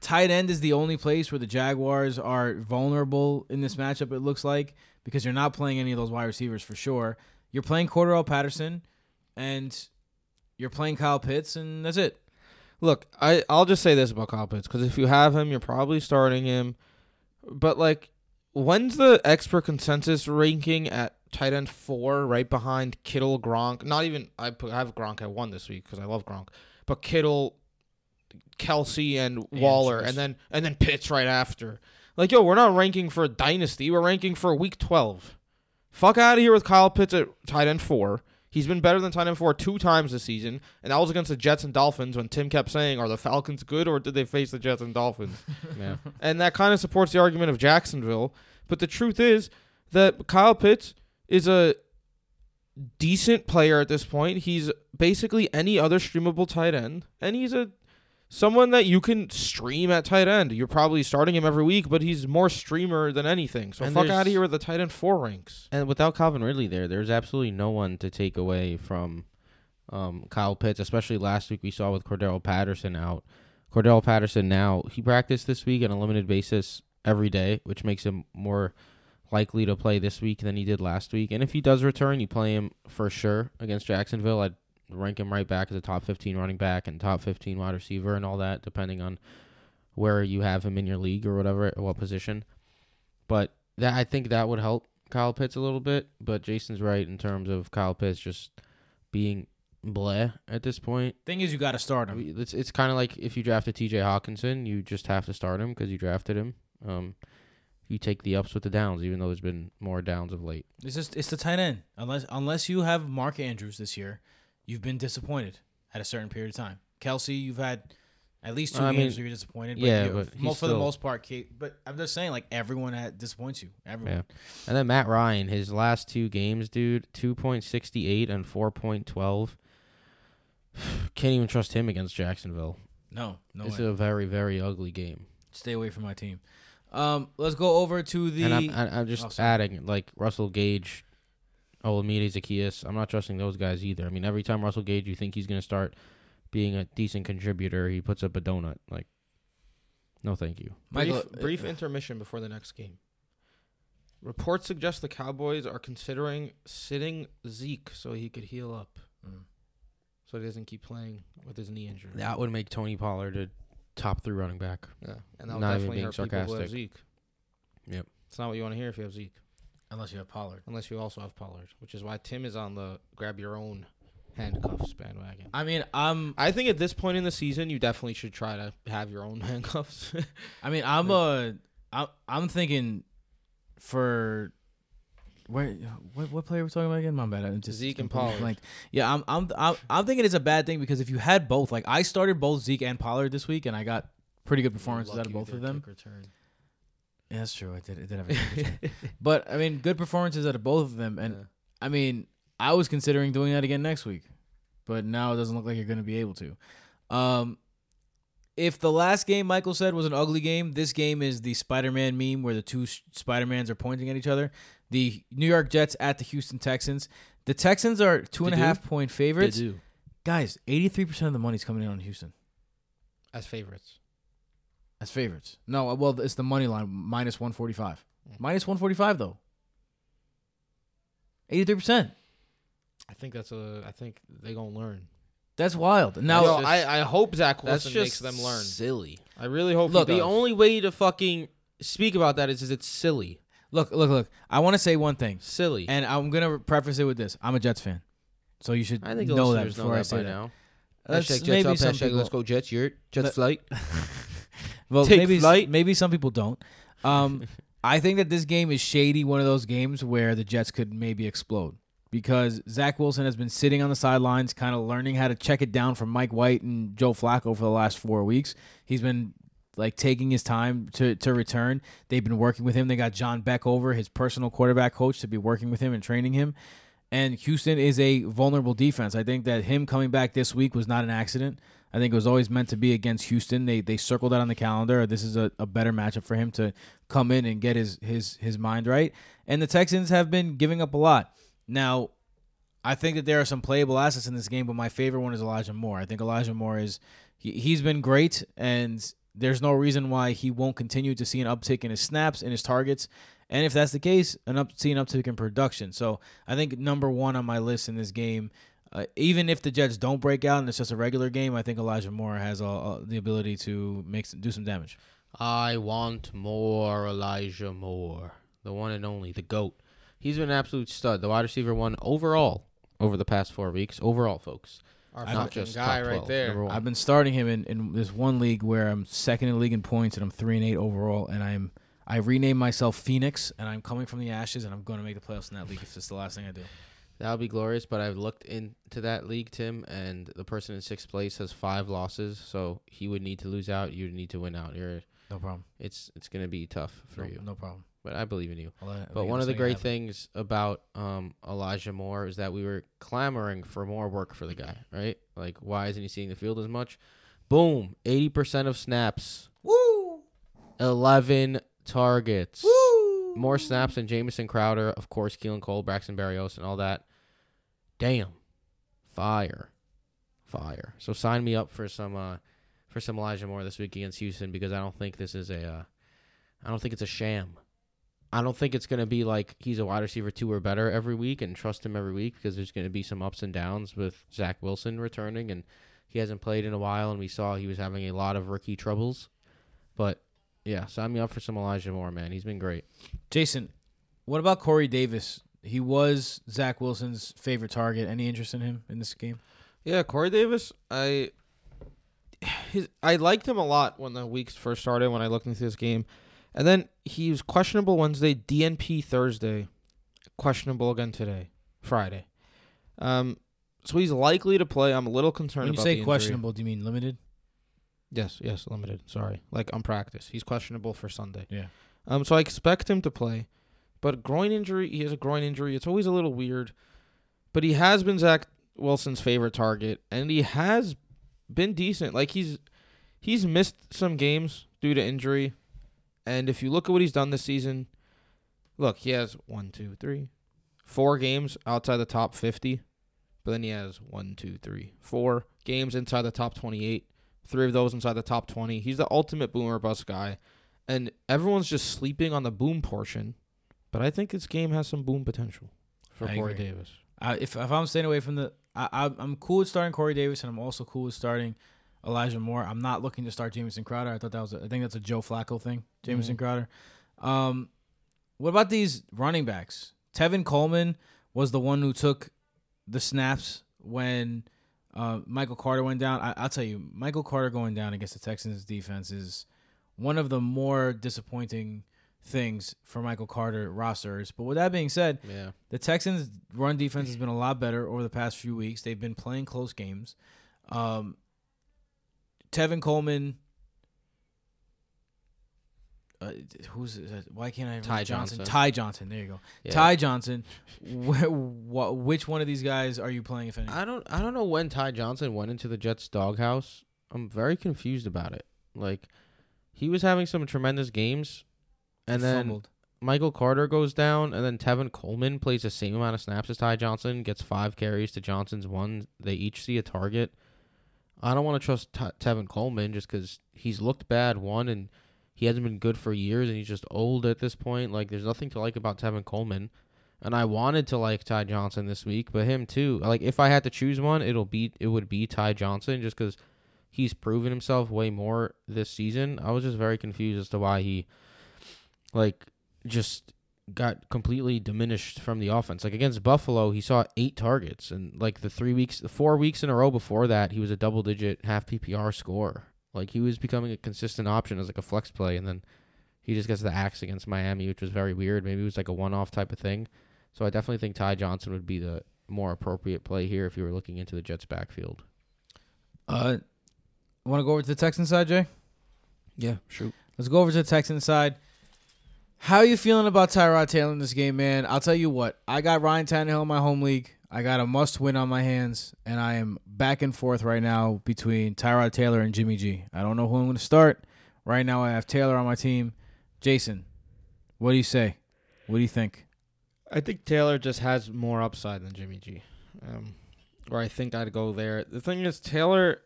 Tight end is the only place where the Jaguars are vulnerable in this matchup, it looks like, because you're not playing any of those wide receivers for sure. You're playing Cordarrelle Patterson, and you're playing Kyle Pitts, and that's it. Look, I I'll just say this about Kyle Pitts because if you have him, you're probably starting him. But like, when's the expert consensus ranking at tight end four, right behind Kittle, Gronk? Not even I put I have Gronk at one this week because I love Gronk, but Kittle, Kelce, and Waller, and then and then Pitts right after. Like, yo, we're not ranking for a dynasty. We're ranking for week twelve. Fuck out of here with Kyle Pitts at tight end four. He's been better than tight end four two times this season, and that was against the Jets and Dolphins when Tim kept saying, "Are the Falcons good or did they face the Jets and Dolphins?" Yeah. and that kind of supports the argument of Jacksonville. But the truth is that Kyle Pitts is a decent player at this point. He's basically any other streamable tight end, and he's a someone that you can stream at tight end. You're probably starting him every week, but he's more streamer than anything. So And fuck out of here with the tight end four ranks. And without Calvin Ridley there, there's absolutely no one to take away from um, Kyle Pitts, especially last week we saw with Cordarrelle Patterson out. Cordarrelle Patterson now, he practiced this week on a limited basis every day, which makes him more likely to play this week than he did last week. And if he does return, you play him for sure against Jacksonville. I'd rank him right back as a top 15 running back and top 15 wide receiver and all that, depending on where you have him in your league or whatever, or what position. But that I think that would help Kyle Pitts a little bit. But Jason's right in terms of Kyle Pitts just being bleh at this point. Thing is, you got to start him. It's it's kind of like if you drafted T.J. Hockenson, you just have to start him because you drafted him. Um, you take the ups with the downs, even though there's been more downs of late. It's just it's the tight end. Unless unless you have Mark Andrews this year, you've been disappointed at a certain period of time. Kelce, you've had at least two I games mean, where you're disappointed. yeah, but mo- he's for the most part, Kate. But I'm just saying, like everyone at disappoints you. Everyone. Yeah. And then Matt Ryan, his last two games, dude, two point sixty eight and four point twelve. Can't even trust him against Jacksonville. No, no it's way. a very very ugly game. Stay away from my team. Um, let's go over to the. and I'm, I'm just Oh, adding like Russell Gage, Olamide Zaccheaus. I'm not trusting those guys either. I mean, every time Russell Gage, you think he's going to start being a decent contributor, he puts up a donut. Like, no, thank you. Michael, brief, brief intermission before the next game. Reports suggest the Cowboys are considering sitting Zeke so he could heal up, Mm. so he doesn't keep playing with his knee injury. That would make Tony Pollard a top three running back. Yeah, and that would Not even definitely being hurt people who have sarcastic. Zeke. Yep. It's not what you want to hear if you have Zeke, unless you have Pollard. unless you also have Pollard, which is why Tim is on the grab your own handcuffs bandwagon. I mean, I'm. I think at this point in the season, you definitely should try to have your own handcuffs. I mean, I'm uh, I'm, I'm thinking for where what what player are we talking about again? My bad. I'm just Zeke and Pollard. blanked. Yeah, I'm, I'm I'm I'm thinking it's a bad thing because if you had both, like I started both Zeke and Pollard this week, and I got pretty good performances out of both of them. Yeah, that's true. I did. I did have a good but I mean, good performances out of both of them, and Yeah. I mean, I was considering doing that again next week, but now it doesn't look like you're going to be able to. Um, if the last game Michael said was an ugly game, this game is the Spider-Man meme where the two Spider-Mans are pointing at each other. The New York Jets at the Houston Texans. The Texans are two and a They half point They favorites. do Guys, eighty-three percent of the money's coming in on Houston as favorites. As favorites. No, well, it's the money line minus one forty-five. Mm. Minus one forty-five though. Eighty-three percent. I think that's a. I think they gonna learn. That's wild. Now, Yo, just- I, I hope Zach That's Wilson just makes them learn. silly. I really hope. Look, he The only way to fucking speak about that is, is it's silly. look, look, look. I want to say one thing, Silly. and I'm gonna preface it with this: I'm a Jets fan, so you should I think the know that listeners before know I that say by that. now. That's Hashtag Jets maybe up, some hashtag people. let's go Jets. Yurt. Jets Let- flight. Well, Take maybe flight. maybe some people don't. Um, I think that this game is shady. One of those games where the Jets could maybe explode because Zach Wilson has been sitting on the sidelines, kind of learning how to check it down from Mike White and Joe Flacco for the last four weeks. He's been like taking his time to to return. They've been working with him. They got John Beck over, his personal quarterback coach, to be working with him and training him. And Houston is a vulnerable defense. I think that him coming back this week was not an accident. I think it was always meant to be against Houston. They they circled that on the calendar. This is a, a better matchup for him to come in and get his his his mind right. And the Texans have been giving up a lot. Now, I think that there are some playable assets in this game, but my favorite one is Elijah Moore. I think Elijah Moore is he, he's been great and there's no reason why he won't continue to see an uptick in his snaps and his targets. And if that's the case, an up see an uptick in production. So I think number one on my list in this game, uh, even if the Jets don't break out and it's just a regular game, I think Elijah Moore has uh, uh, the ability to make some, do some damage. I want more Elijah Moore, the one and only, the goat. He's been an absolute stud. The wide receiver one overall over the past four weeks. Overall, folks. Our Not just guy top right there. I've been starting him in, in this one league where I'm second in the league in points and I'm three and eight overall, and I'm I renamed myself Phoenix, and I'm coming from the ashes, and I'm going to make the playoffs in that league if it's the last thing I do. That would be glorious, but I've looked into that league, Tim, and the person in sixth place has five losses, so he would need to lose out. You would need to win out. You're, No problem. it's it's going to be tough for no, you, no problem. but I believe in you. I'll But one of the great happen. things about um, Elijah Moore is that we were clamoring for more work for the guy, right? Like, why isn't he seeing the field as much? Boom. 80% of snaps. Woo! 11 targets. Woo! More snaps than Jamison Crowder, of course, Keelan Cole, Braxton Berrios, and all that. Damn. Fire. Fire. So sign me up for some uh for some Elijah Moore this week against Houston because I don't think this is a uh I don't think it's a sham. I don't think it's gonna be like he's a wide receiver two or better every week and trust him every week because there's gonna be some ups and downs with Zach Wilson returning and he hasn't played in a while and we saw he was having a lot of rookie troubles. But yeah, sign me up for some Elijah Moore, man. He's been great. Jason, what about Corey Davis? He was Zach Wilson's favorite target. Any interest in him in this game? Yeah, Corey Davis. I his I liked him a lot when the weeks first started. When I looked into this game, and then he was questionable Wednesday, DNP Thursday, questionable again today, Friday. Um, so he's likely to play. I'm a little concerned When you say questionable, do you mean limited? Yes, yes, limited. Sorry, like on practice. He's questionable for Sunday. Yeah. Um, so I expect him to play, but groin injury. He has a groin injury. It's always a little weird, but he has been Zach Wilson's favorite target, and he has been decent. Like he's he's missed some games due to injury, and if you look at what he's done this season, look, he has one, two, three, four games outside the top fifty, but then he has one, two, three, four games inside the top twenty-eight. Three of those inside the top twenty. He's the ultimate boomer bust guy, and everyone's just sleeping on the boom portion. But I think this game has some boom potential for I Corey agree. Davis. If if I'm staying away from the, I, I I'm cool with starting Corey Davis, and I'm also cool with starting Elijah Moore. I'm not looking to start Jamison Crowder. I thought that was, a, I think that's a Joe Flacco thing, Jameson Mhm. Crowder. Um, what about these running backs? Tevin Coleman was the one who took the snaps when uh, Michael Carter went down. I, I'll tell you, Michael Carter going down against the Texans defense is one of the more disappointing things for Michael Carter rosters. But with that being said, Yeah. the Texans' run defense has been a lot better over the past few weeks. They've been playing close games. Um, Tevin Coleman. Uh, who's uh, why can't I? Ty Johnson. Johnson. Ty Johnson. There you go. Yeah. Ty Johnson. Wh- wh- which one of these guys are you playing? If any? I don't I don't know when Ty Johnson went into the Jets doghouse. I'm very confused about it. Like he was having some tremendous games and He then fumbled. Michael Carter goes down and then Tevin Coleman plays the same amount of snaps as Ty Johnson, gets 5 carries to Johnson's 1. They each see a target. I don't want to trust T- Tevin Coleman just cuz he's looked bad one and he hasn't been good for years and he's just old at this point. Like there's nothing to like about Tevin Coleman. And I wanted to like Ty Johnson this week, but him too. Like if I had to choose one, it'll be it would be Ty Johnson just cuz he's proven himself way more this season. I was just very confused as to why he like just got completely diminished from the offense. Like against Buffalo, he saw eight targets, and like the three weeks, the four weeks in a row before that, he was a double digit half PPR score. Like he was becoming a consistent option as like a flex play, and then he just gets the axe against Miami, which was very weird. Maybe it was like a one off type of thing. So I definitely think Ty Johnson would be the more appropriate play here if you were looking into the Jets backfield. Uh, want to go over to the Texan side, Jay? Yeah, shoot. Let's go over to the Texan side. How you feeling about Tyrod Taylor in this game, man? I'll tell you what. I got Ryan Tannehill in my home league. I got a must win on my hands, and I am back and forth right now between Tyrod Taylor and Jimmy G. I don't know who I'm going to start. Right now, I have Taylor on my team. Jason, what do you say? What do you think? I think Taylor just has more upside than Jimmy G. Um, or I think I'd go there. The thing is, Taylor,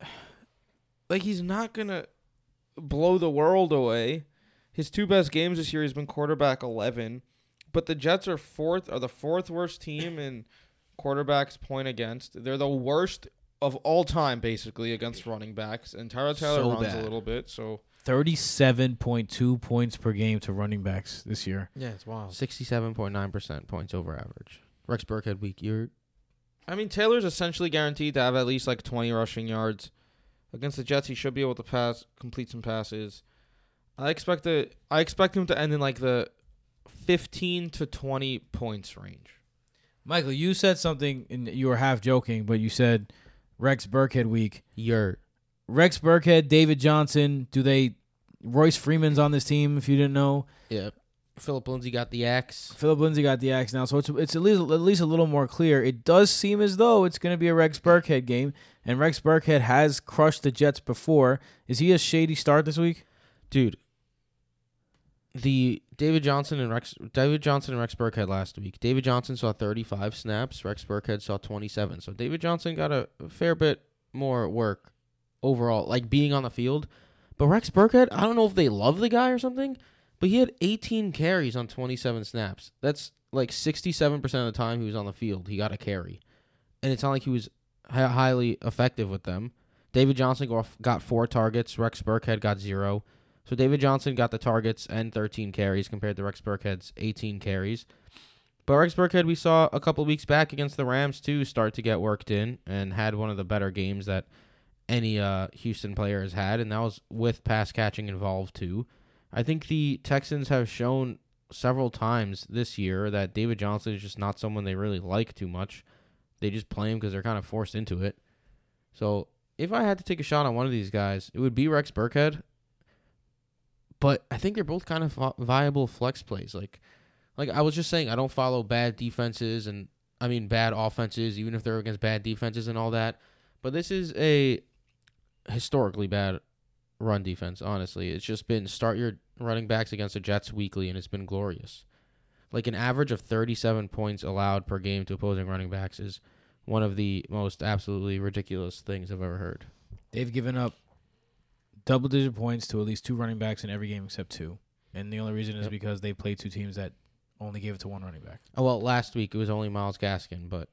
like, he's not going to blow the world away. His two best games this year, he's been quarterback 11. But the Jets are fourth, are the fourth worst team in quarterbacks point against. They're the worst of all time, basically, against running backs. And Tyrod Taylor So runs bad. a little bit, so. 37.2 points per game to running backs this year. Yeah, it's wild. Sixty-seven point nine percent points over average. Rex Burkhead week. You're I mean, Taylor's essentially guaranteed to have at least like 20 rushing yards. Against the Jets, he should be able to pass, complete some passes. I expect the I expect him to end in like the 15 to 20 points range. Michael, you said something, and you were half joking, but you said Rex Burkhead week. you're Rex Burkhead, David Johnson. Do they? Royce Freeman's on this team. If you didn't know, yeah. Phillip Lindsay got the axe. Phillip Lindsay got the axe now, so it's it's at least at least a little more clear. It does seem as though it's going to be a Rex Burkhead game, and Rex Burkhead has crushed the Jets before. Is he a shady start this week? Dude, the David Johnson and Rex David Johnson and Rex Burkhead last week. David Johnson saw 35 snaps, Rex Burkhead saw 27. So David Johnson got a fair bit more work overall, like being on the field. But Rex Burkhead, I don't know if they love the guy or something, but he had 18 carries on 27 snaps. That's like 67% of the time he was on the field, he got a carry. And it's not like he was hi- highly effective with them. David Johnson got four targets, Rex Burkhead got zero. So David Johnson got the targets and 13 carries compared to Rex Burkhead's 18 carries. But Rex Burkhead, we saw a couple weeks back against the Rams too, start to get worked in and had one of the better games that any uh, Houston player has had, and that was with pass catching involved too. I think the Texans have shown several times this year that David Johnson is just not someone they really like too much. They just play him because they're kind of forced into it. So if I had to take a shot on one of these guys, it would be Rex Burkhead. But I think they're both kind of viable flex plays. Like, like I was just saying, I don't follow bad defenses and I mean bad offenses, even if they're against bad defenses and all that. But this is a historically bad run defense. Honestly, it's just been start your running backs against the Jets weekly, and it's been glorious. Like an average of 37 points allowed per game to opposing running backs is one of the most absolutely ridiculous things I've ever heard. They've given up double digit points to at least two running backs in every game except two, and the only reason is Yep. because they played two teams that only gave it to one running back. Oh, well, last week it was only Myles Gaskin, but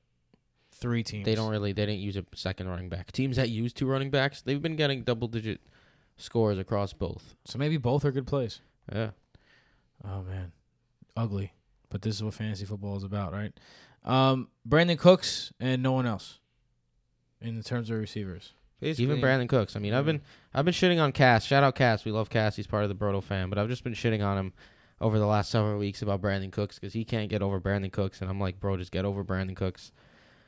Three teams. they don't really they didn't use a second running back. Teams that use two running backs, they've been getting double digit scores across both. So maybe both are good plays. Yeah. Oh man, ugly. But this is what fantasy football is about, right? Um, Brandin Cooks and no one else. In terms of receivers, Even Brandin Cooks. I mean, I've been I've been shitting on Cass. Shout out Cass. We love Cass. He's part of the Brodo fan, but I've just been shitting on him over the last several weeks about Brandin Cooks because he can't get over Brandin Cooks, and I'm like, bro, just get over Brandin Cooks.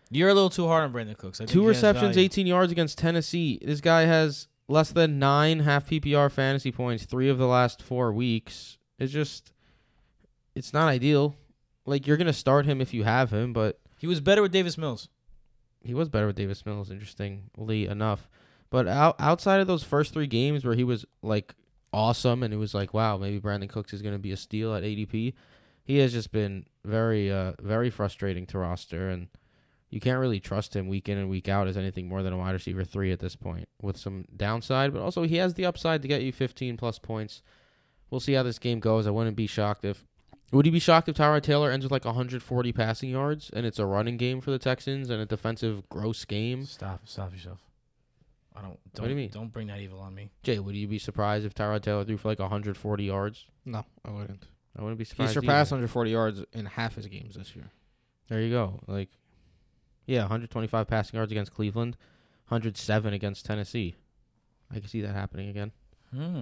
you're a little too hard on Brandin Cooks. Two receptions, 18 yards against Tennessee. This guy has less than nine half PPR fantasy points three of the last four weeks. It's just, it's not ideal. Like you're gonna start him if you have him, but He was better with Davis Mills. He was better with Davis Mills, interestingly enough. But out, outside of those first three games where he was like awesome and it was like, wow, maybe Brandin Cooks is going to be a steal at ADP, he has just been very, uh, very frustrating to roster. And you can't really trust him week in and week out as anything more than a wide receiver three at this point with some downside. But also, he has the upside to get you 15 plus points. We'll see how this game goes. I wouldn't be shocked if. Would you be shocked if Tyrod Taylor ends with like 140 passing yards and it's a running game for the Texans and a defensive gross game? Stop, stop yourself. I don't. don't What do you mean? Don't bring that evil on me. Jay, would you be surprised if Tyrod Taylor threw for like 140 yards? No, I wouldn't. I wouldn't be surprised. He surprised. surpassed either. 140 yards in half his games this year. There you go. Like, yeah, 125 passing yards against Cleveland, 107 against Tennessee. I can see that happening again. Hmm.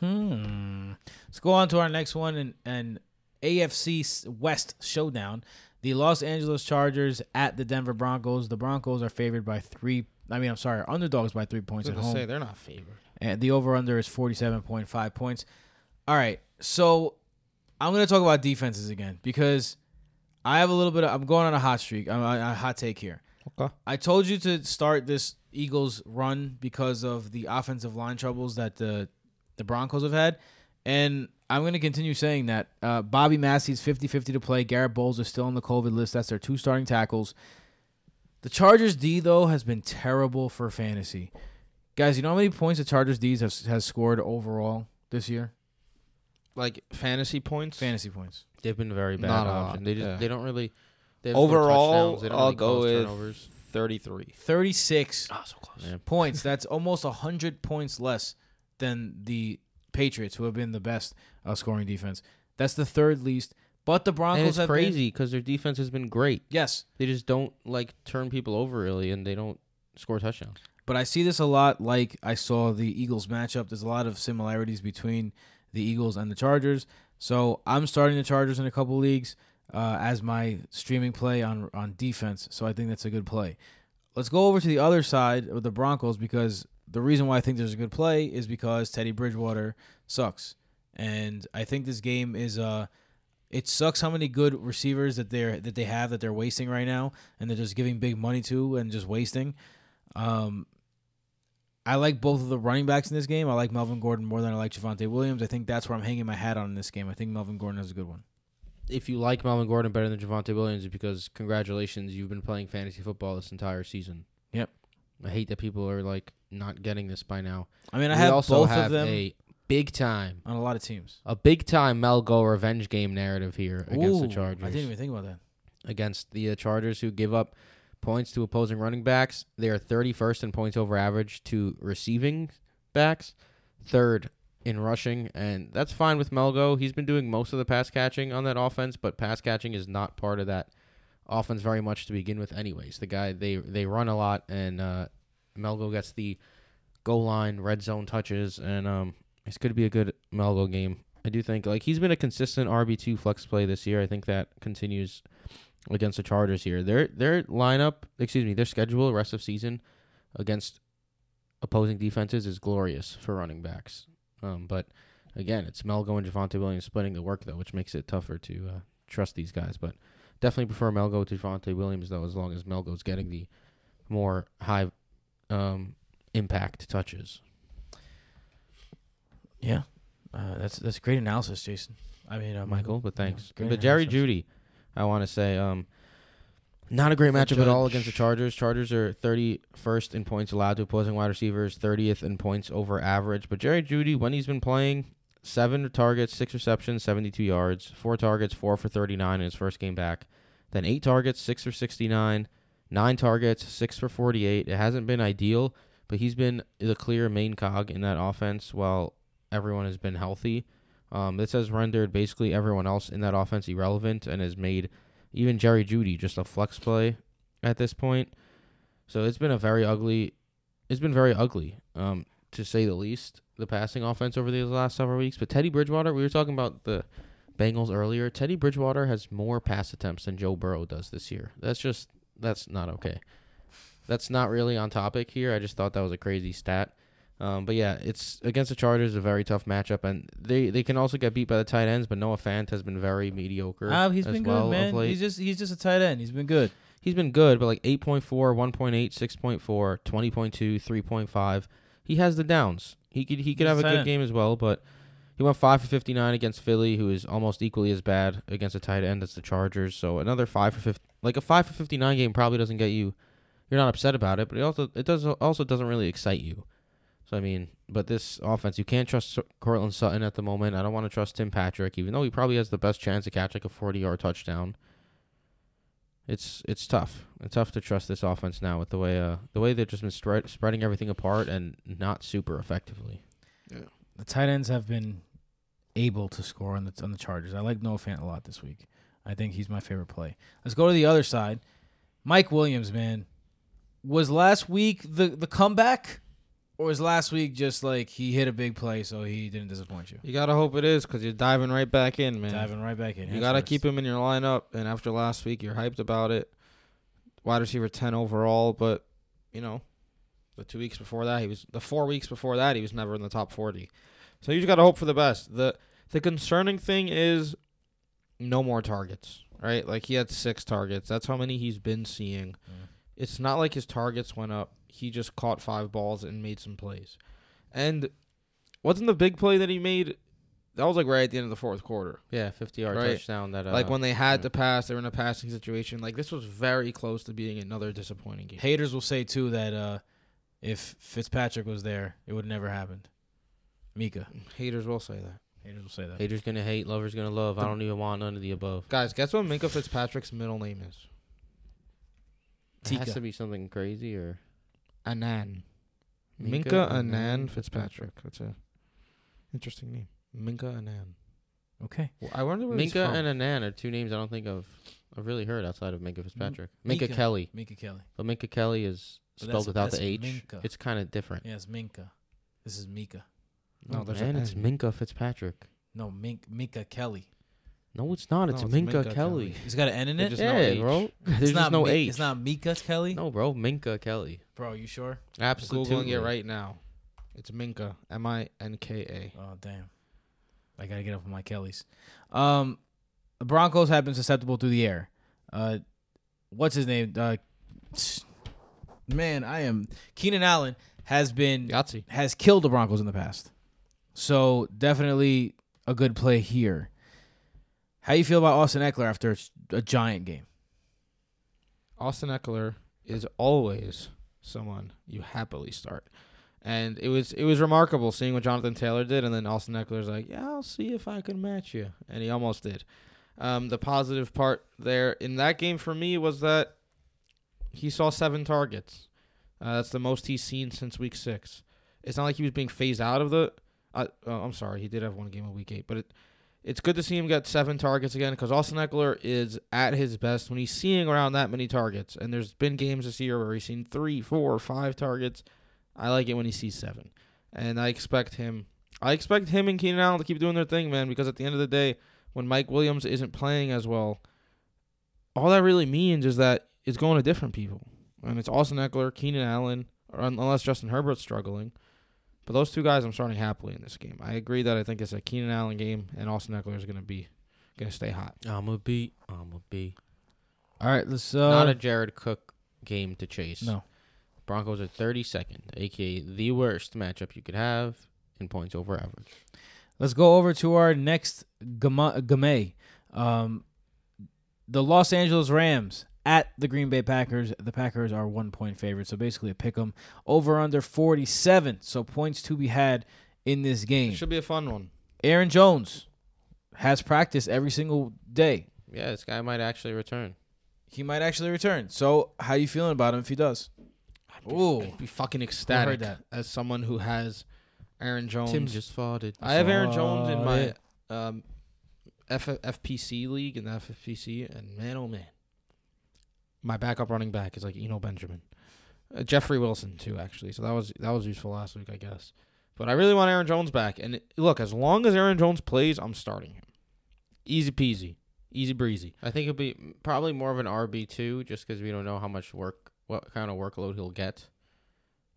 Hmm. Let's go on to our next one and and AFC West showdown. The Los Angeles Chargers at the Denver Broncos. The Broncos are favored by three. I mean, I'm sorry, underdogs by three I points was at home. say they're not favored. and the over under is 47.5 points. All right. So I'm going to talk about defenses again because I have a little bit of, I'm going on a hot streak. I'm on a hot take here. Okay. I told you to start this Eagles run because of the offensive line troubles that the the Broncos have had. And I'm going to continue saying that. Uh, Bobby Massie's 50 50 to play. Garett Bolles is still on the COVID list. That's their two starting tackles. The Chargers D, though, has been terrible for fantasy. Guys, you know how many points the Chargers D has, has scored overall this year? Like fantasy points. Fantasy points. They've been very bad Not a option. lot, They just yeah. they don't really they Overall, touchdowns. They don't I'll really go with turnovers. 33. 36 Oh, so close. Yeah. points. That's almost 100 points less than the Patriots, who have been the best uh, scoring defense. That's the third least. But the Broncos And it's have crazy because their defense has been great. yes, They just don't like turn people over really, and they don't score touchdowns. but I see this a lot. Like I saw the Eagles matchup. There's a lot of similarities between the Eagles and the Chargers. So I'm starting the Chargers in a couple leagues uh, as my streaming play on on defense. So I think that's a good play. Let's go over to the other side of the Broncos because the reason why I think there's a good play is because Teddy Bridgewater sucks. and I think this game is uh it sucks how many good receivers that they're that they have that they're wasting right now and they're just giving big money to and just wasting. Um I like both of the running backs in this game. I like Melvin Gordon more than I like Javonte Williams. I think that's where I'm hanging my hat on in this game. I think Melvin Gordon is a good one. If you like Melvin Gordon better than Javonte Williams, it's because congratulations, you've been playing fantasy football this entire season. Yep. I hate that people are like not getting this by now. I mean, I we have also both have of them a big time, on a lot of teams. a big time Melgo revenge game narrative here against the Chargers. I didn't even think about that. against the uh, Chargers, who give up points to opposing running backs. They are 31st in points over average to receiving backs, third in rushing, and that's fine with Melgo. He's been doing most of the pass catching on that offense, but pass catching is not part of that offense very much to begin with. Anyways, the guy they they run a lot, and uh, Melgo gets the goal line, red zone touches, and um, it's going to be a good Melgo game. I do think like he's been a consistent RB two flex play this year. I think that continues against the Chargers here. Their their lineup, excuse me, their schedule rest of season against opposing defenses is glorious for running backs. Um, but again, it's Melgo and Javonte Williams splitting the work though, which makes it tougher to uh, trust these guys. But definitely prefer Melgo to Javonte Williams though, as long as Melgo's getting the more high um, impact touches. Yeah, uh, that's that's great analysis, Jason. I mean, uh, Michael, but thanks. great but Jerry analysis. Judy, I want to say, um, not a great matchup at all against the Chargers. Chargers are 31st in points allowed to opposing wide receivers, 30th in points over average. But Jerry Jeudy, when he's been playing, seven targets, six receptions, 72 yards, four targets, four for 39 in his first game back. Then eight targets, six for 69, nine targets, six for 48. It hasn't been ideal, but he's been the clear main cog in that offense while everyone has been healthy. Um, this has rendered basically everyone else in that offense irrelevant and has made even Jerry Jeudy just a flex play at this point. So it's been a very ugly. It's been very ugly, um, to say the least. The passing offense over these last several weeks. But Teddy Bridgewater, we were talking about the Bengals earlier. Teddy Bridgewater has more pass attempts than Joe Burrow does this year. That's just that's not okay. That's not really on topic here. I just thought that was a crazy stat. Um, but yeah, it's against the Chargers, a very tough matchup, and they, they can also get beat by the tight ends. But Noah Fant has been very mediocre. Ah, he's as been well good, man. He's just he's just a tight end. He's been good. He's been good, but like 8.4, 1.8, 6.4, 20.2, 3.5. He has the downs. He could he could He's have a good end. game as well, but he went 5 for 59 against Philly, who is almost equally as bad against a tight end as the Chargers. So another 5 for 50, like a 5 for 59 game probably doesn't get you you're not upset about it, but it also it does also doesn't really excite you. So I mean, but this offense, you can't trust Courtland Sutton at the moment. I don't want to trust Tim Patrick, even though he probably has the best chance to catch like a 40 yard touchdown. It's it's tough. It's tough to trust this offense now with the way uh the way they've just been spread, spreading everything apart and not super effectively. Yeah. The tight ends have been able to score on the on the Chargers. I like Noah Fant a lot this week. I think he's my favorite play. Let's go to the other side. Mike Williams, man, was last week the the comeback, or was last week just like he hit a big play, so he didn't disappoint you? You gotta hope it is because you're diving right back in, man. Diving right back in. You gotta first. keep him in your lineup, and after last week, you're hyped about it. Wide receiver ten overall, but you know, the two weeks before that, he was the four weeks before that, he was never in the top forty. So you just gotta hope for the best. the The concerning thing is no more targets, right? Like he had six targets. That's how many he's been seeing. Mm. It's not like his targets went up. He just caught five balls and made some plays. And wasn't the big play that he made? That was like right at the end of the fourth quarter. Yeah, 50 yard Right. touchdown that uh, Like when they had yeah. to pass, they were in a passing situation. Like this was very close to being another disappointing game. Haters will say too that uh, if Fitzpatrick was there, it would never happened. Mika. Haters will say that. Haters will say that. haters gonna hate, lovers gonna love. I don't even want none of the above. Guys, guess what Minkah Fitzpatrick's middle name is? It has to be something crazy or Anan. Minka Minka, Anan Anan Fitzpatrick. Fitzpatrick. That's a interesting name. Minka Anan. Okay. Well, I wonder where Minka he's from. and Anan are two names I don't think I've I've really heard outside of Minka mm-hmm. Fitzpatrick. Minka, Mika. Kelly, Minka Kelly. but Minka Kelly is But spelled that's- without that's the H. Minka. It's kind of different. Yeah, it's Minka. This is Mika. No, No, there's man, an it's Minkah Fitzpatrick. No, Mink, Mika Kelly. No, it's not. It's No, it's Minka, Minka Kelly. Kelly. He's got an N in it. just- Yeah, no H. bro. There's it's just not no Mi- H. It's not Mika Kelly. No, bro. Minka Kelly. Bro, you sure? Absolutely. Googling it right now. It's Minka. M I N K A. Oh damn. I gotta get up on my Kellys. Um, the Broncos have been susceptible through the air. Uh, what's his name? Uh, man, I am Keenan Allen has been Yahtzee. has killed the Broncos in the past. So definitely a good play here. How you feel about Austin Ekeler after a giant game? Austin Ekeler is always someone you happily start. And it was it was remarkable seeing what Jonathan Taylor did, and then Austin Ekeler's like, "Yeah, I'll see if I can match you," and he almost did. Um, the positive part there in that game for me was that he saw seven targets. Uh, that's the most he's seen since week six. It's not like he was being phased out of the. Uh, oh, I'm sorry, he did have one game in week eight, but it, it's good to see him get seven targets again because Austin Ekeler is at his best when he's seeing around that many targets. And there's been games this year where he's seen three, four, five targets. I like it when he sees seven, and I expect him. I expect him and Keenan Allen to keep doing their thing, man. Because at the end of the day, when Mike Williams isn't playing as well, all that really means is that it's going to different people, and it's Austin Ekeler, Keenan Allen, or unless Justin Herbert's struggling. But those two guys, I'm starting happily in this game. I agree that I think it's a Keenan Allen game, and Austin Ekeler is going to be going to stay hot. I'm a B. I'm a B. All right, let's. Uh, Not a Jared Cook game to chase. no. Broncos are 32nd, aka the worst matchup you could have in points over average. Let's go over to our next gama- game. Um, the Los Angeles Rams at the Green Bay Packers. The Packers are one point favorite, so basically a pick 'em. Over under 47, so points to be had in this game. Should be a fun one. Aaron Jones has practice every single day. Yeah, this guy might actually return. He might actually return. So, how are you feeling about him if he does? I'd be, Ooh. I'd be fucking ecstatic that. as someone who has Aaron Jones. Tim just farted. I have Aaron Jones in my um, F- FPC league in the FFPC, and man, oh man, my backup running back is like Eno Benjamin, uh, Jeffrey Wilson too, actually. So that was that was useful last week, I guess. But I really want Aaron Jones back, and it- look, as long as Aaron Jones plays, I'm starting him. Easy peasy, easy breezy. I think it'll be probably more of an RB two, just because we don't know how much work, what kind of workload he'll get.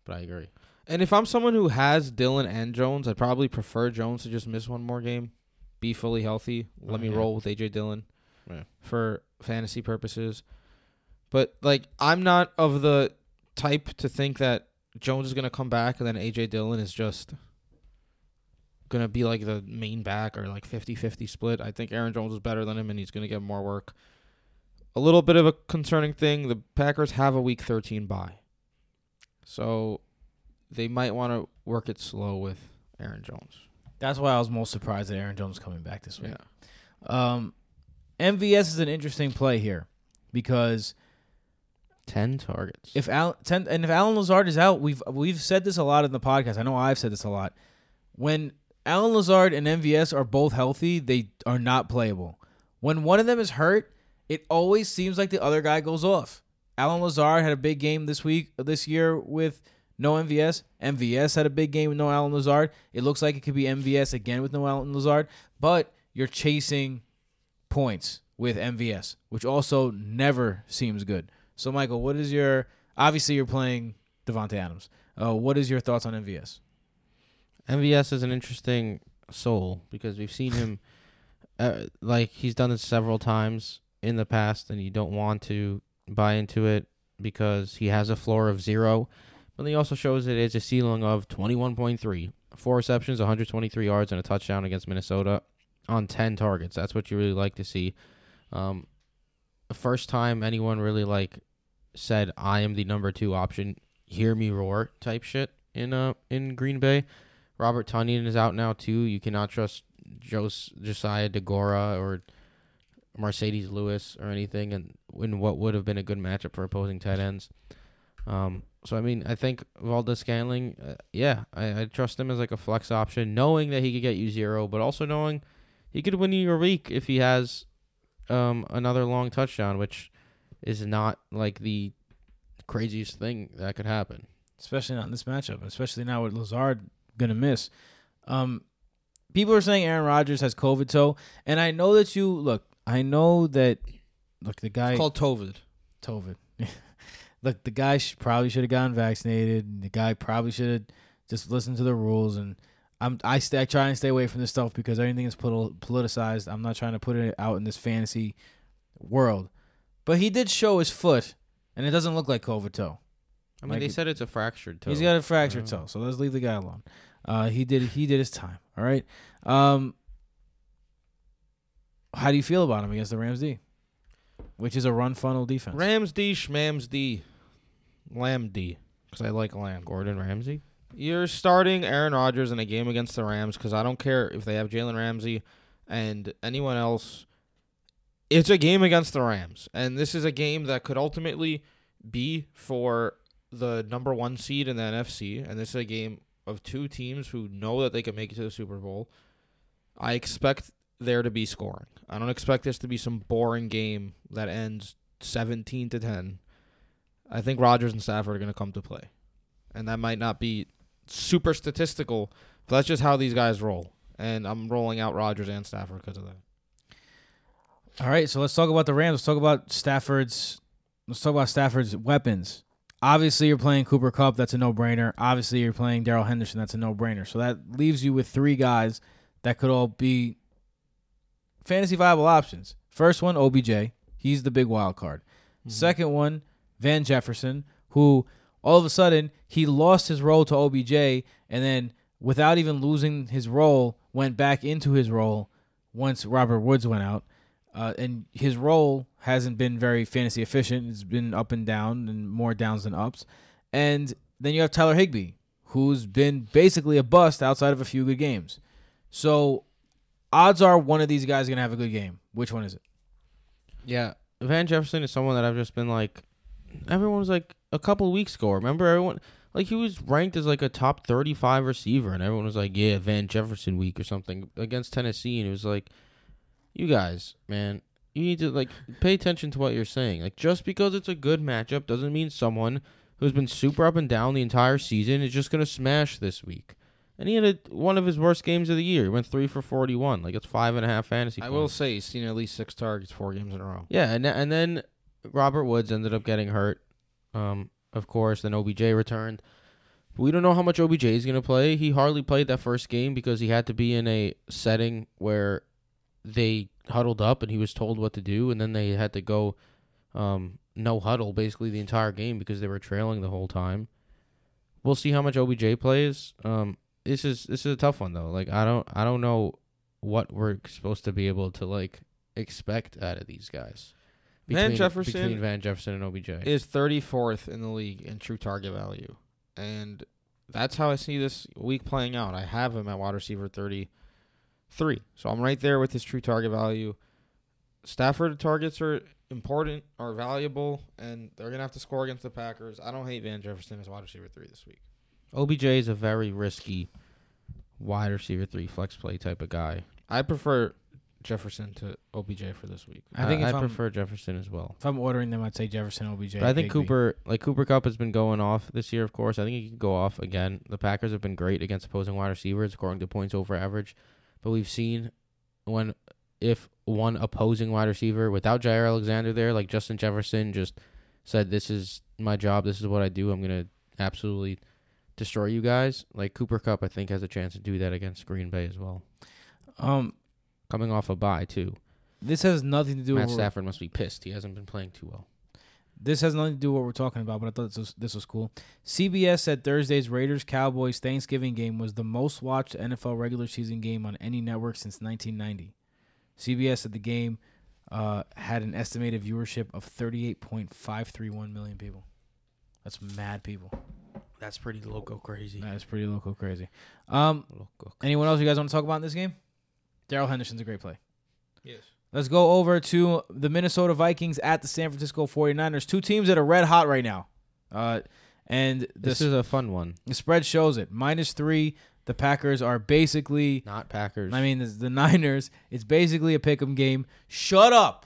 But I agree. And if I'm someone who has Dillon and Jones, I'd probably prefer Jones to just miss one more game, be fully healthy. Let Oh, me yeah. roll with AJ Dillon Yeah. for fantasy purposes. But like, I'm not of the type to think that Jones is gonna come back and then AJ Dillon is just gonna be like the main back or like 50-50 split. I think Aaron Jones is better than him and he's gonna get more work. A little bit of a concerning thing: the Packers have a Week 13 bye, so they might want to work it slow with Aaron Jones. That's why I was most surprised that Aaron Jones coming back this week. Yeah. Um, MVS is an interesting play here because Ten targets. if Al, ten, and if Allen Lazard is out, we've we've said this a lot in the podcast. I know I've said this a lot. When Allen Lazard and MVS are both healthy, they are not playable. When one of them is hurt, it always seems like the other guy goes off. Allen Lazard had a big game this week, this year with no MVS. MVS had a big game with no Allen Lazard. It looks like it could be MVS again with no Allen Lazard, but you're chasing points with MVS, which also never seems good. So, Michael, what is your obviously you're playing Davante Adams. Uh, what is your thoughts on MVS? MVS is an interesting soul because we've seen him, uh, like he's done it several times in the past, and you don't want to buy into it because he has a floor of zero, but he also shows it as a ceiling of twenty one point three, four receptions, one hundred twenty three yards, and a touchdown against Minnesota on ten targets. That's what you really like to see. Um, the first time anyone really like said I am the number two option, hear me roar type shit in uh in Green Bay. Robert Tonyan is out now too. You cannot trust Jos- Josiah Deguara or Marcedes Lewis or anything, and in what would have been a good matchup for opposing tight ends. Um, so I mean, I think Valdes-Scantling, uh, yeah, I, I trust him as like a flex option, knowing that he could get you zero, but also knowing he could win you your week if he has um another long touchdown, which is not like the craziest thing that could happen. Especially not in this matchup, especially now with Lazard gonna miss. Um, people are saying Aaron Rodgers has COVID toe, and I know that you look. I know that look the guy It's called Tovid. Tovid. Look, the guy sh- probably should have gotten vaccinated. The guy probably should have just listened to the rules. And I'm I stay I try and stay away from this stuff because everything is politi- politicized. I'm not trying to put it out in this fantasy world. But he did show his foot, and it doesn't look like COVID toe. I mean, Like they said it's a fractured toe. He's got a fractured toe, so let's leave the guy alone. Uh, he did he did his time. All right. Um, how do you feel about him against the Rams D, which is a run funnel defense? Rams D, Schmams D, Lamb D, because I like Lamb. Gordon Ramsay. You're starting Aaron Rodgers in a game against the Rams because I don't care if they have Jalen Ramsey and anyone else. It's a game against the Rams, and this is a game that could ultimately be for the number one seed in the NFC. And this is a game of two teams who know that they can make it to the Super Bowl. I expect there to be scoring. I don't expect this to be some boring game that ends 17 to 10. I think Rodgers and Stafford are going to come to play. And that might not be super statistical, but that's just how these guys roll. And I'm rolling out Rodgers and Stafford because of that. All right, so let's talk about the Rams. Let's talk about Stafford's. Let's talk about Stafford's weapons. Obviously, you're playing Cooper Kupp. That's a no-brainer. Obviously, you're playing Darrell Henderson. That's a no-brainer. So that leaves you with three guys that could all be fantasy viable options. First one, OBJ. He's the big wild card. Mm-hmm. Second one, Van Jefferson, who all of a sudden he lost his role to OBJ, and then without even losing his role, went back into his role once Robert Woods went out. Uh, and his role hasn't been very fantasy efficient. It's been up and down, and more downs than ups. And then you have Tyler Higbee, who's been basically a bust outside of a few good games. So, odds are one of these guys is gonna have a good game. Which one is it? Yeah, Van Jefferson is someone that I've just been like. Everyone was like a couple weeks ago. Remember, everyone like he was ranked as like a top thirty-five receiver, and everyone was like, "Yeah, Van Jefferson week or something against Tennessee," and it was like, "You guys, man, you need to like pay attention to what you're saying. Like, just because it's a good matchup doesn't mean someone who's been super up and down the entire season is just gonna smash this week." And he had a, one of his worst games of the year. He went three for forty-one. Like it's five and a half fantasy. I points. will say he's seen at least six targets four games in a row. Yeah, and and then Robert Woods ended up getting hurt. Um, of course, then OBJ returned. We don't know how much OBJ is going to play. He hardly played that first game because he had to be in a setting where they huddled up and he was told what to do, and then they had to go um, no huddle basically the entire game because they were trailing the whole time. We'll see how much OBJ plays. Um, this is this is a tough one though. Like I don't I don't know what we're supposed to be able to like expect out of these guys. Van Jefferson between Van Jefferson and OBJ. Is 34th in the league in true target value. And that's how I see this week playing out. I have him at wide receiver 33. So I'm right there with his true target value. Stafford targets are important, are valuable, and they're going to have to score against the Packers. I don't hate Van Jefferson as wide receiver 3 this week. OBJ is a very risky wide receiver three flex play type of guy. I prefer Jefferson to OBJ for this week. I think I, I'm- prefer Jefferson as well. If I'm ordering them, I'd say Jefferson, OBJ. But I think Higbee. Cooper, like Cooper Kupp, has been going off this year. Of course, I think he could go off again. The Packers have been great against opposing wide receivers, scoring the points over average. But we've seen when if one opposing wide receiver without Jaire Alexander there, like Justin Jefferson, just said, "This is my job. This is what I do. I'm gonna absolutely destroy you guys." Like Cooper Kupp, I think has a chance to do that against Green Bay as well. Um, Coming off a bye too. this has nothing to do Matt with Stafford must be pissed. He hasn't been playing too well. this has nothing to do with what we're talking about. But I thought this was, this was cool. CBS said Thursday's Raiders Cowboys Thanksgiving game was the most watched NFL regular season game on any network since 1990. CBS said the game uh, had an estimated viewership of 38.531 million people. That's mad people. That's pretty loco crazy. That is pretty local crazy. Um, Loco. anyone else you guys want to talk about in this game? Darrell Henderson's a great play. Yes. Let's go over to the Minnesota Vikings at the San Francisco 49ers. Two teams that are red hot right now. Uh, and the, This is a fun one. the spread shows it. Minus three. The Packers are basically, Not Packers. I mean, the, the Niners, it's basically a pick 'em game. Shut up.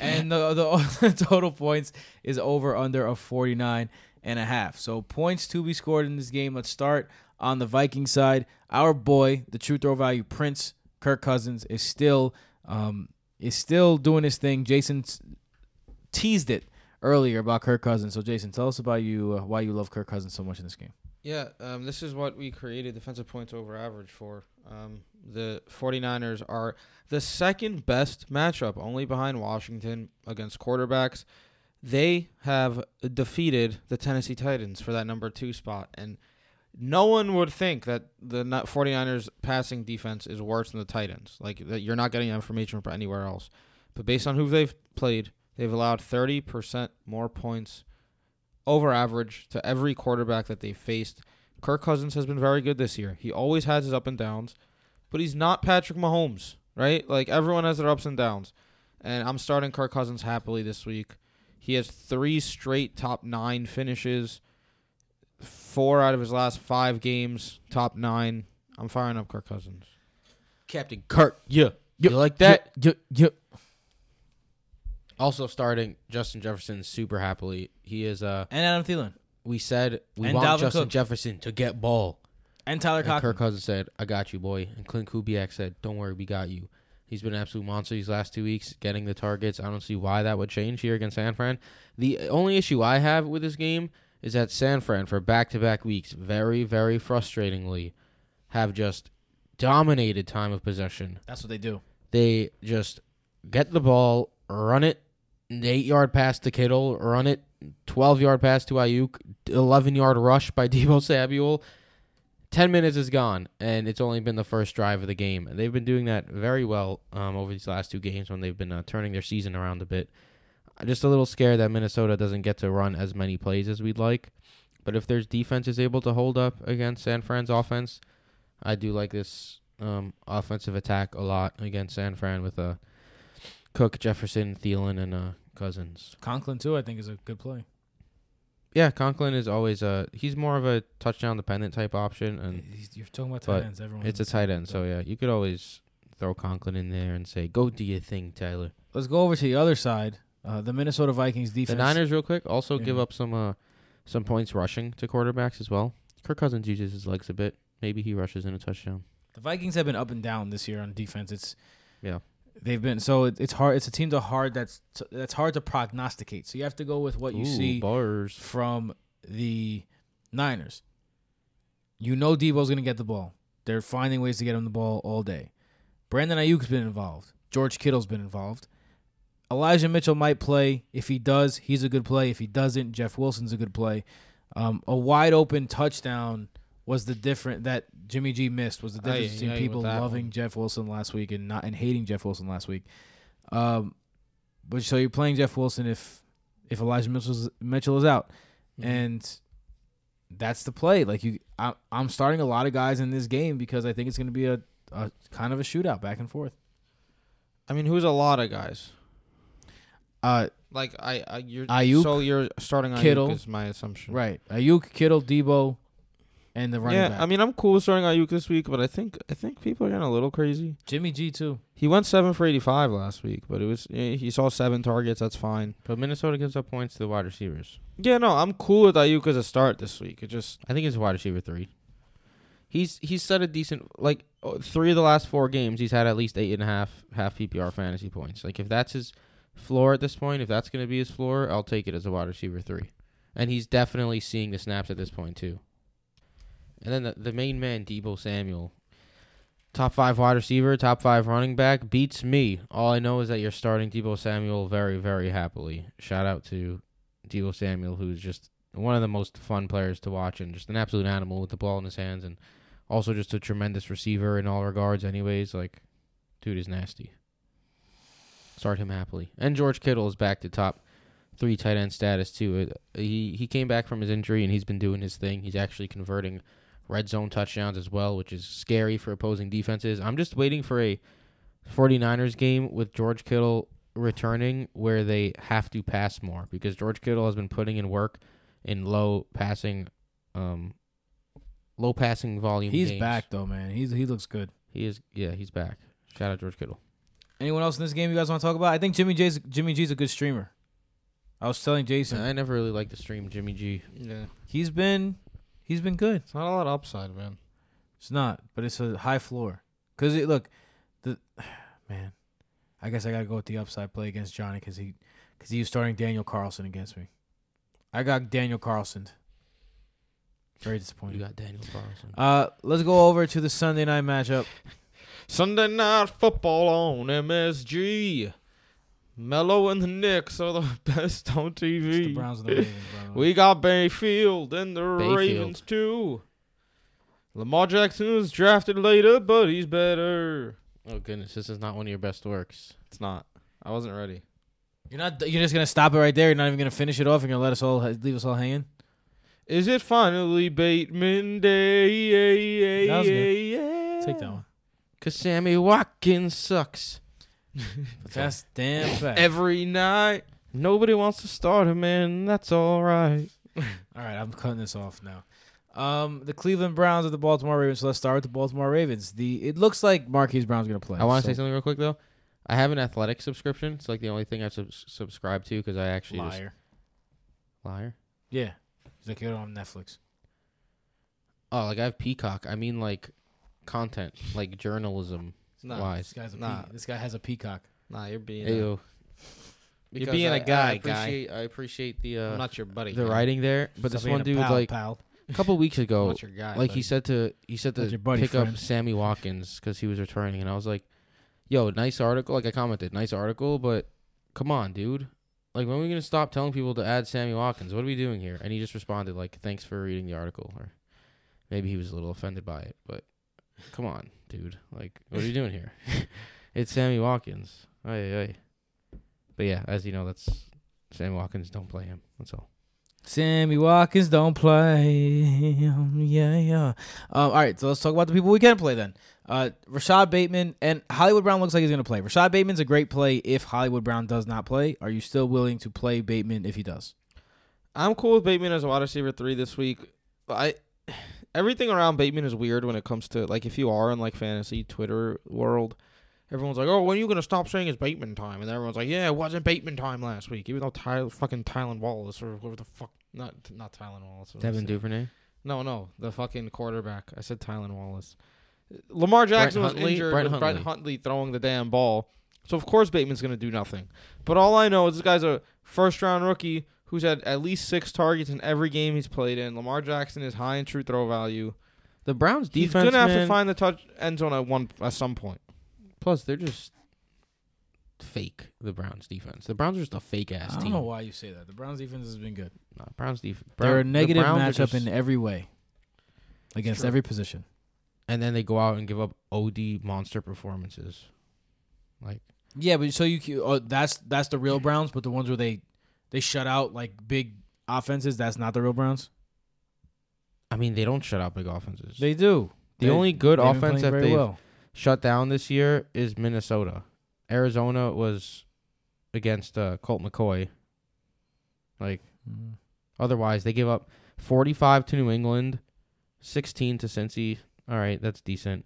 And the, the total points is over under of 49 and a half. So points to be scored in this game. Let's start on the Viking side. Our boy, the true throw value Prince Kirk Cousins is still um, is still doing his thing. Jason teased it earlier about Kirk Cousins. So Jason, tell us about you uh, why you love Kirk Cousins so much in this game. Yeah, um, this is what we created defensive points over average for. Um, the 49ers are the second best matchup, only behind Washington against quarterbacks. They have defeated the Tennessee Titans for that number two spot. And no one would think that the not- 49ers passing defense is worse than the Titans. Like, that you're not getting information from anywhere else. But based on who they've played, they've allowed 30% more points over average to every quarterback that they've faced. Kirk Cousins has been very good this year. He always has his up and downs, but he's not Patrick Mahomes, right? Like everyone has their ups and downs. And I'm starting Kirk Cousins happily this week. He has three straight top nine finishes, four out of his last five games, top nine. I'm firing up Kirk Cousins. Captain Kirk. Yeah. You like that? Yep, yep. Also starting Justin Jefferson super happily. He is uh And Adam Thielen we said we And want Dalvin Justin Cook. Jefferson to get ball. and Tyler And Cochran. Kirk Cousins said, I got you, boy. And Klint Kubiak said, Don't worry, we got you. He's been an absolute monster these last two weeks, getting the targets. I don't see why that would change here against San Fran. The only issue I have with this game is that San Fran, for back to back weeks, very, very frustratingly, have just dominated time of possession. That's what they do. They just get the ball, run it, an eight yard pass to Kittle, run it, 12 yard pass to Aiyuk, 11 yard rush by Deebo Samuel. 10 minutes is gone, and it's only been the first drive of the game. They've been doing that very well um, over these last two games when they've been uh, turning their season around a bit. I'm just a little scared that Minnesota doesn't get to run as many plays as we'd like. But if their defense is able to hold up against San Fran's offense, I do like this um, offensive attack a lot against San Fran with uh, Cook, Jefferson, Thielen, and uh, Cousins. Conklin too, I think, is a good play. Yeah, Conklin is always a he's more of a touchdown dependent type option, and He's- You're talking about tight ends. Everyone. it's a tight end. So yeah, you could always throw Conklin in there and say, "Go do your thing, Tyler." Let's go over to the other side. Uh, the Minnesota Vikings defense. The Niners, real quick, also give up some uh, some points rushing to quarterbacks as well. Kirk Cousins uses his legs a bit. Maybe he rushes in a touchdown. The Vikings have been up and down this year on defense. It's Yeah. they've been so it, it's hard. It's a team to hard that's that's hard to prognosticate. So you have to go with what you Ooh, see bars. from the Niners. You know Deebo's going to get the ball. They're finding ways to get him the ball all day. Brandon Aiyuk's been involved. George Kittle's been involved. Elijah Mitchell might play. If he does, he's a good play. If he doesn't, Jeff Wilson's a good play. Um, a wide open touchdown was the different that Jimmy G missed was the Aye, difference between aye, people loving one. Jeff Wilson last week and not and hating Jeff Wilson last week. Um, but so you're playing Jeff Wilson if if Elijah Mitchell's, Mitchell is out, Mm-hmm. and that's the play. Like you, I, I'm starting a lot of guys in this game because I think it's going to be a, a kind of a shootout back and forth. I mean, who's a lot of guys? Uh, Like I, I you're Aiyuk, so you're starting Aiyuk Kittle. is my assumption. right, Aiyuk, Kittle, Deebo, and the running Yeah, back. I mean, I'm cool with starting Aiyuk this week, but I think I think people are getting a little crazy. Jimmy G too. He went seven for 85 last week, but it was eh, he saw seven targets. That's fine. But Minnesota gives up points to the wide receivers. Yeah, no, I'm cool with Aiyuk as a start this week. It just I think he's a wide receiver three. He's he's set a decent like three of the last four games. He's had at least eight and a half half PPR fantasy points. Like if that's his floor at this point, if that's going to be his floor, I'll take it as a wide receiver three. And he's definitely seeing the snaps at this point too. And then the, the main man, Deebo Samuel, top five wide receiver, top five running back, beats me. All I know is that you're starting Deebo Samuel very very happily. Shout out to Deebo Samuel, who's just one of the most fun players to watch and just an absolute animal with the ball in his hands and also just a tremendous receiver in all regards anyways like dude is nasty start him happily and george kittle is back to top three tight end status too he he came back from his injury and he's been doing his thing he's actually converting red zone touchdowns as well which is scary for opposing defenses i'm just waiting for a 49ers game with george kittle returning where they have to pass more because george kittle has been putting in work in low passing um low passing volume He's games. back though, man. He's he looks good. he is yeah he's back shout out george kittle Anyone else in this game you guys want to talk about? I think Jimmy J's Jimmy G's a good streamer. I was telling Jason i never really liked the stream jimmy g yeah, he's been he's been good. it's not a lot of upside, man. It's not, but it's a high floor. Cause it look, the man, I guess I gotta go with the upside play against Johnny because he because he was starting Daniel Carlson against me. I got Daniel Carlson. Very disappointed. You got Daniel Carlson. Uh, let's go over to the Sunday night matchup. Sunday night football on MSG. Mello and the Knicks are the best on It's the TV. Browns and the Ravens. by. We got Bayfield and the Bayfield. Ravens too. Lamar Jackson was drafted later, but he's better. oh goodness, this is not one of your best works. It's not. I wasn't ready. You're not. You're just gonna stop it right there. You're not even gonna finish it off. You're gonna let us all leave us all hanging. Is it finally Bateman Day? That was good. Take that one. Cause Sammy Watkins sucks. That's damn fact. Every night. Nobody wants to start him, man. That's all right. All right, I'm cutting this off now. Um, the Cleveland Browns and the Baltimore Ravens. So let's start with the Baltimore Ravens. The it looks like Marquise Brown's gonna play. I want to so- say something real quick though. I have an athletic subscription. It's like the only thing I sub- subscribe to because I actually just Liar. liar. Yeah, he's like you're on Netflix. Oh, like I have Peacock. I mean like content, like journalism. Nah, Why? This guy's a Nah. pe- this guy has a peacock. nah, you're being. a, Ayo. You're being I- a guy, I guy. I appreciate the I'm uh, not your buddy. the guy. writing there, but Stop this one dude pal, like pal. a couple weeks ago, your guy. like he said to he said to your buddy, pick friend. up Sammy Watkins because he was returning, and I was like, "Yo, nice article." Like I commented, "Nice article," but come on, dude. Like when are we gonna stop telling people to add Sammy Watkins? What are we doing here? And he just responded like, "Thanks for reading the article," or maybe he was a little offended by it, but come on, dude. Like what are you doing here? it's Sammy Watkins. Ay, ay. But yeah, as you know, that's Sammy Watkins. Don't play him. That's all. Sammy Watkins don't play. Yeah, yeah. Um, all right, so let's talk about the people we can play then. Uh, Rashad Bateman and Hollywood Brown looks like he's going to play. Rashad Bateman's a great play if Hollywood Brown does not play. Are you still willing to play Bateman if he does? I'm cool with Bateman as a wide receiver three this week. But I everything around Bateman is weird when it comes to like if you are in like fantasy Twitter world. Everyone's like, "Oh, when are you gonna stop saying it's Bateman time?" And everyone's like, "Yeah, it wasn't Bateman time last week." Even though Tyler, fucking Tylan Wallace or whoever the fuck, not not Tylan Wallace. Devin? Duvernay. No, no, the fucking quarterback. I said Tylan Wallace. Lamar Jackson was Huntley? injured Brett with Huntley. Huntley throwing the damn ball. So of course Bateman's gonna do nothing. But all I know is this guy's a first round rookie who's had at least six targets in every game he's played in. Lamar Jackson is high in true throw value. The Browns defense. He's gonna have to find the touch end zone at one at some point. Plus, they're just fake. The Browns defense. The Browns are just a fake ass team. I don't team. know why you say that. The Browns defense has been good. Nah, Browns defense. They're a negative matchup in every way against true. every position. and then they go out and give up OD monster performances. Like Yeah, but so you c- oh, that's that's the real Browns, but the ones where they they shut out like big offenses, that's not the real Browns. I mean, they don't shut out big offenses. They do. the They- only good offense that they've well. shut down this year is Minnesota. Arizona was against uh, Colt McCoy. Like Mm. otherwise, they give up forty-five to New England, sixteen to Cincy. All right, that's decent.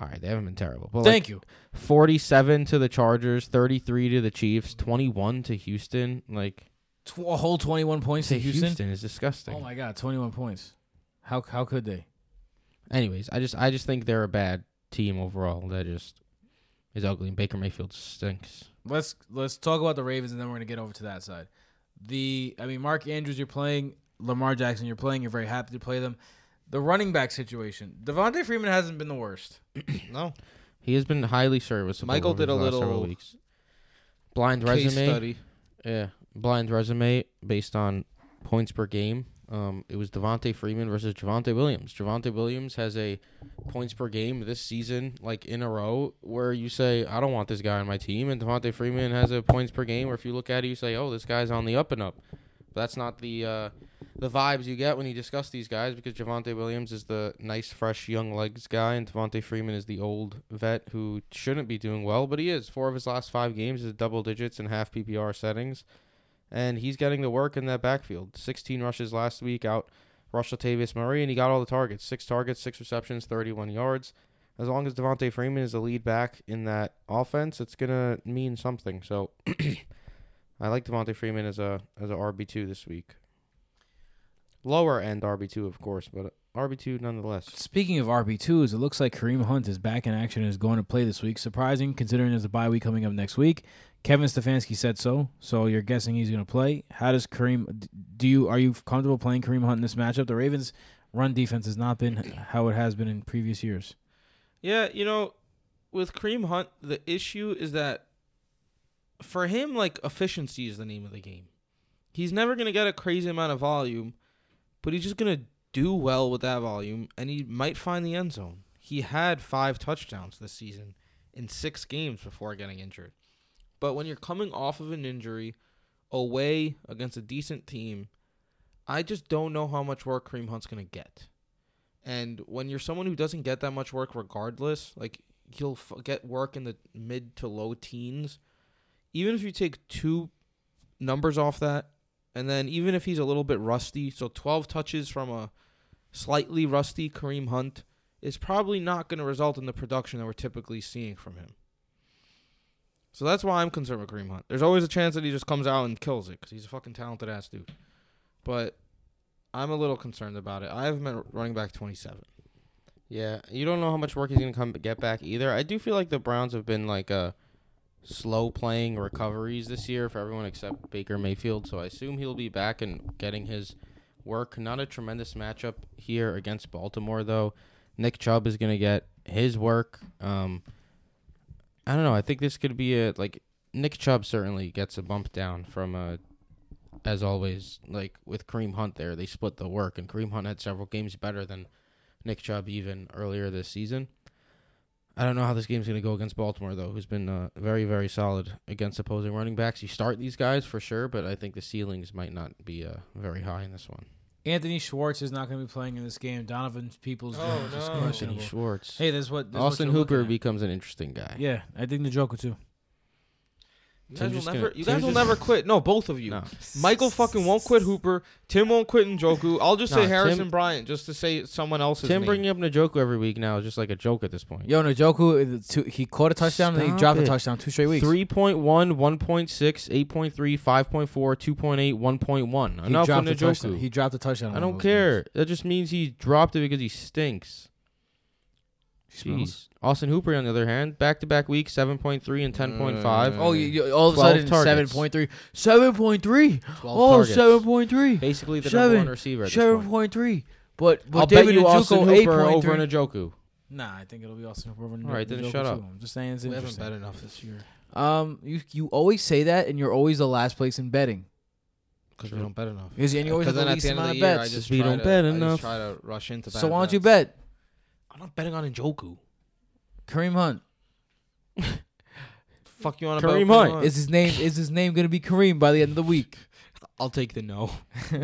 All right, they haven't been terrible. But like, Thank you. 47 to the Chargers, 33 to the Chiefs, 21 to Houston. Like Tw- a whole twenty-one points to to Houston. Houston is disgusting. Oh my god, twenty-one points. How how could they? Anyways, I just I just think they're a bad team overall. That just is ugly. And Baker Mayfield stinks. Let's let's talk about the Ravens and then we're gonna get over to that side. The I mean, Mark Andrews, you're playing. Lamar Jackson, you're playing. You're very happy to play them. The running back situation. Devonta Freeman hasn't been the worst. No. He has been highly serviceable. Michael did a last several little weeks. blind Case resume. study. Yeah, blind resume based on points per game. Um, it was Devonta Freeman versus Javonte Williams. Javonte Williams has a points per game this season, like in a row, where you say, I don't want this guy on my team. And Devonta Freeman has a points per game where if you look at it, you say, oh, this guy's on the up and up. But that's not the uh, the vibes you get when you discuss these guys because Javonte Williams is the nice, fresh, young legs guy, and Devonta Freeman is the old vet who shouldn't be doing well, but he is. Four of his last five games is double digits in half PPR settings and he's getting the work in that backfield. 16 rushes last week out rushed Latavius Murray, and he got all the targets. Six targets, six receptions, 31 yards. As long as Devonta Freeman is the lead back in that offense, it's gonna mean something. So I like Devonta Freeman as a as a RB two this week. Lower end RB two, of course, but RB two nonetheless. Speaking of RB2s, it looks like Kareem Hunt is back in action and is going to play this week. Surprising considering there's a bye week coming up next week. Kevin Stefanski said so, so you're guessing he's going to play. How does Kareem do you are you comfortable playing Kareem Hunt in this matchup? The Ravens run defense has not been how it has been in previous years. Yeah, you know, with Kareem Hunt, the issue is that for him, like efficiency is the name of the game. He's never gonna get a crazy amount of volume, but he's just gonna do well with that volume, and he might find the end zone. He had five touchdowns this season in six games before getting injured. But when you're coming off of an injury, away against a decent team, I just don't know how much work Kareem Hunt's gonna get. And when you're someone who doesn't get that much work, regardless, like he'll f- get work in the mid to low teens. Even if you take two numbers off that, and then even if he's a little bit rusty, so 12 touches from a slightly rusty Kareem Hunt is probably not going to result in the production that we're typically seeing from him. So that's why I'm concerned with Kareem Hunt. There's always a chance that he just comes out and kills it because he's a fucking talented ass dude. But I'm a little concerned about it. I have him at running back 27. Yeah, you don't know how much work he's gonna come get back either. I do feel like the Browns have been like uh slow playing recoveries this year for everyone except Baker Mayfield. So I assume he'll be back and getting his work. Not a tremendous matchup here against Baltimore though. Nick Chubb is gonna get his work. Um, I don't know. I think this could be a like Nick Chubb certainly gets a bump down from a as always like with Kareem Hunt there. They split the work and Kareem Hunt had several games better than Nick Chubb even earlier this season. I don't know how this game's going to go against Baltimore though, who's been uh, very very solid against opposing running backs. You start these guys for sure, but I think the ceilings might not be uh, very high in this one. Anthony Schwartz is not going to be playing in this game. Donovan Peoples Oh, no. Anthony. Schwartz, Hey, that's what that's Austin you're Hooper becomes an interesting guy. Yeah, I think the Joker too. You Tim guys will just never, gonna- you Tim guys will just- never quit. No, both of you. No. Michael fucking won't quit Hooper. Tim won't quit Njoku. I'll just Nah, say Harrison Tim- Bryant just to say someone else's Tim name. bringing up Njoku every week now is just like a joke at this point. Yo, Njoku, uh, two, he caught a touchdown and he Stop dropped it. a touchdown two straight weeks. 3.1, 1.6, 8.3, 5.4, 2.8, 1.1. he Enough dropped of a touchdown. Njoku. He dropped a touchdown. I in don't those care. games. That just means he dropped it because he stinks. He smells. Jeez. Austin Hooper, on the other hand, back to back weeks, 7.3 and 10.5. Mm. Oh, you, you, all of a sudden, targets. 7.3. 7.3. 12 Oh, targets. 7.3. Basically the number one receiver at 7.3. But, but I'll David bet you Austin Njoku, Hooper over 8.3. Njoku. Nah, I think it'll be Austin Hooper over All right, then Njoku shut too. up. I'm just saying it's We haven't bet enough this year Um, you you always say that, and you're always the last place in betting. because we don't bet enough. Because and you always have Because the at least the end of amount the of year, bets. I just We try don't to, bet I enough. try to rush into. so why don't you bet I'm not betting on Njoku. Kareem Hunt? Fuck you on Kareem about Hunt. Is his name is his name gonna be Kareem by the end of the week? I'll take the no. All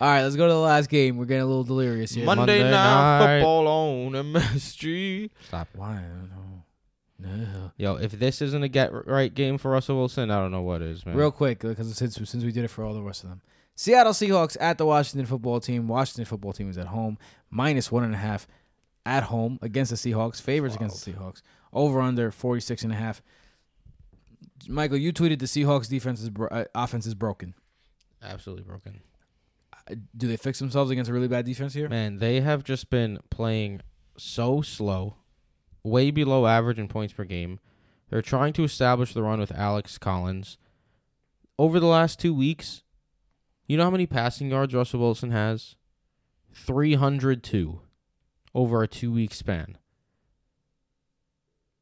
right, let's go to the last game. We're getting a little delirious here. Monday, Monday night, night. football on MSG. Stop it. Why? I don't know. No. Yo, if this isn't a get right game for Russell Wilson, I don't know what is, man. Real quick, because since since we did it for all the rest of them, Seattle Seahawks at the Washington Football Team. Washington Football Team is at home, minus one and a half at home against the Seahawks. Favors against the Seahawks. Over under 46 and a half. Michael, you tweeted the Seahawks defense is bro- uh, offense is broken. Absolutely broken. Uh, Do they fix themselves against a really bad defense here? Man, they have just been playing so slow, way below average in points per game. They're trying to establish the run with Alex Collins. Over the last two weeks, you know how many passing yards Russell Wilson has? 302 over a two week span.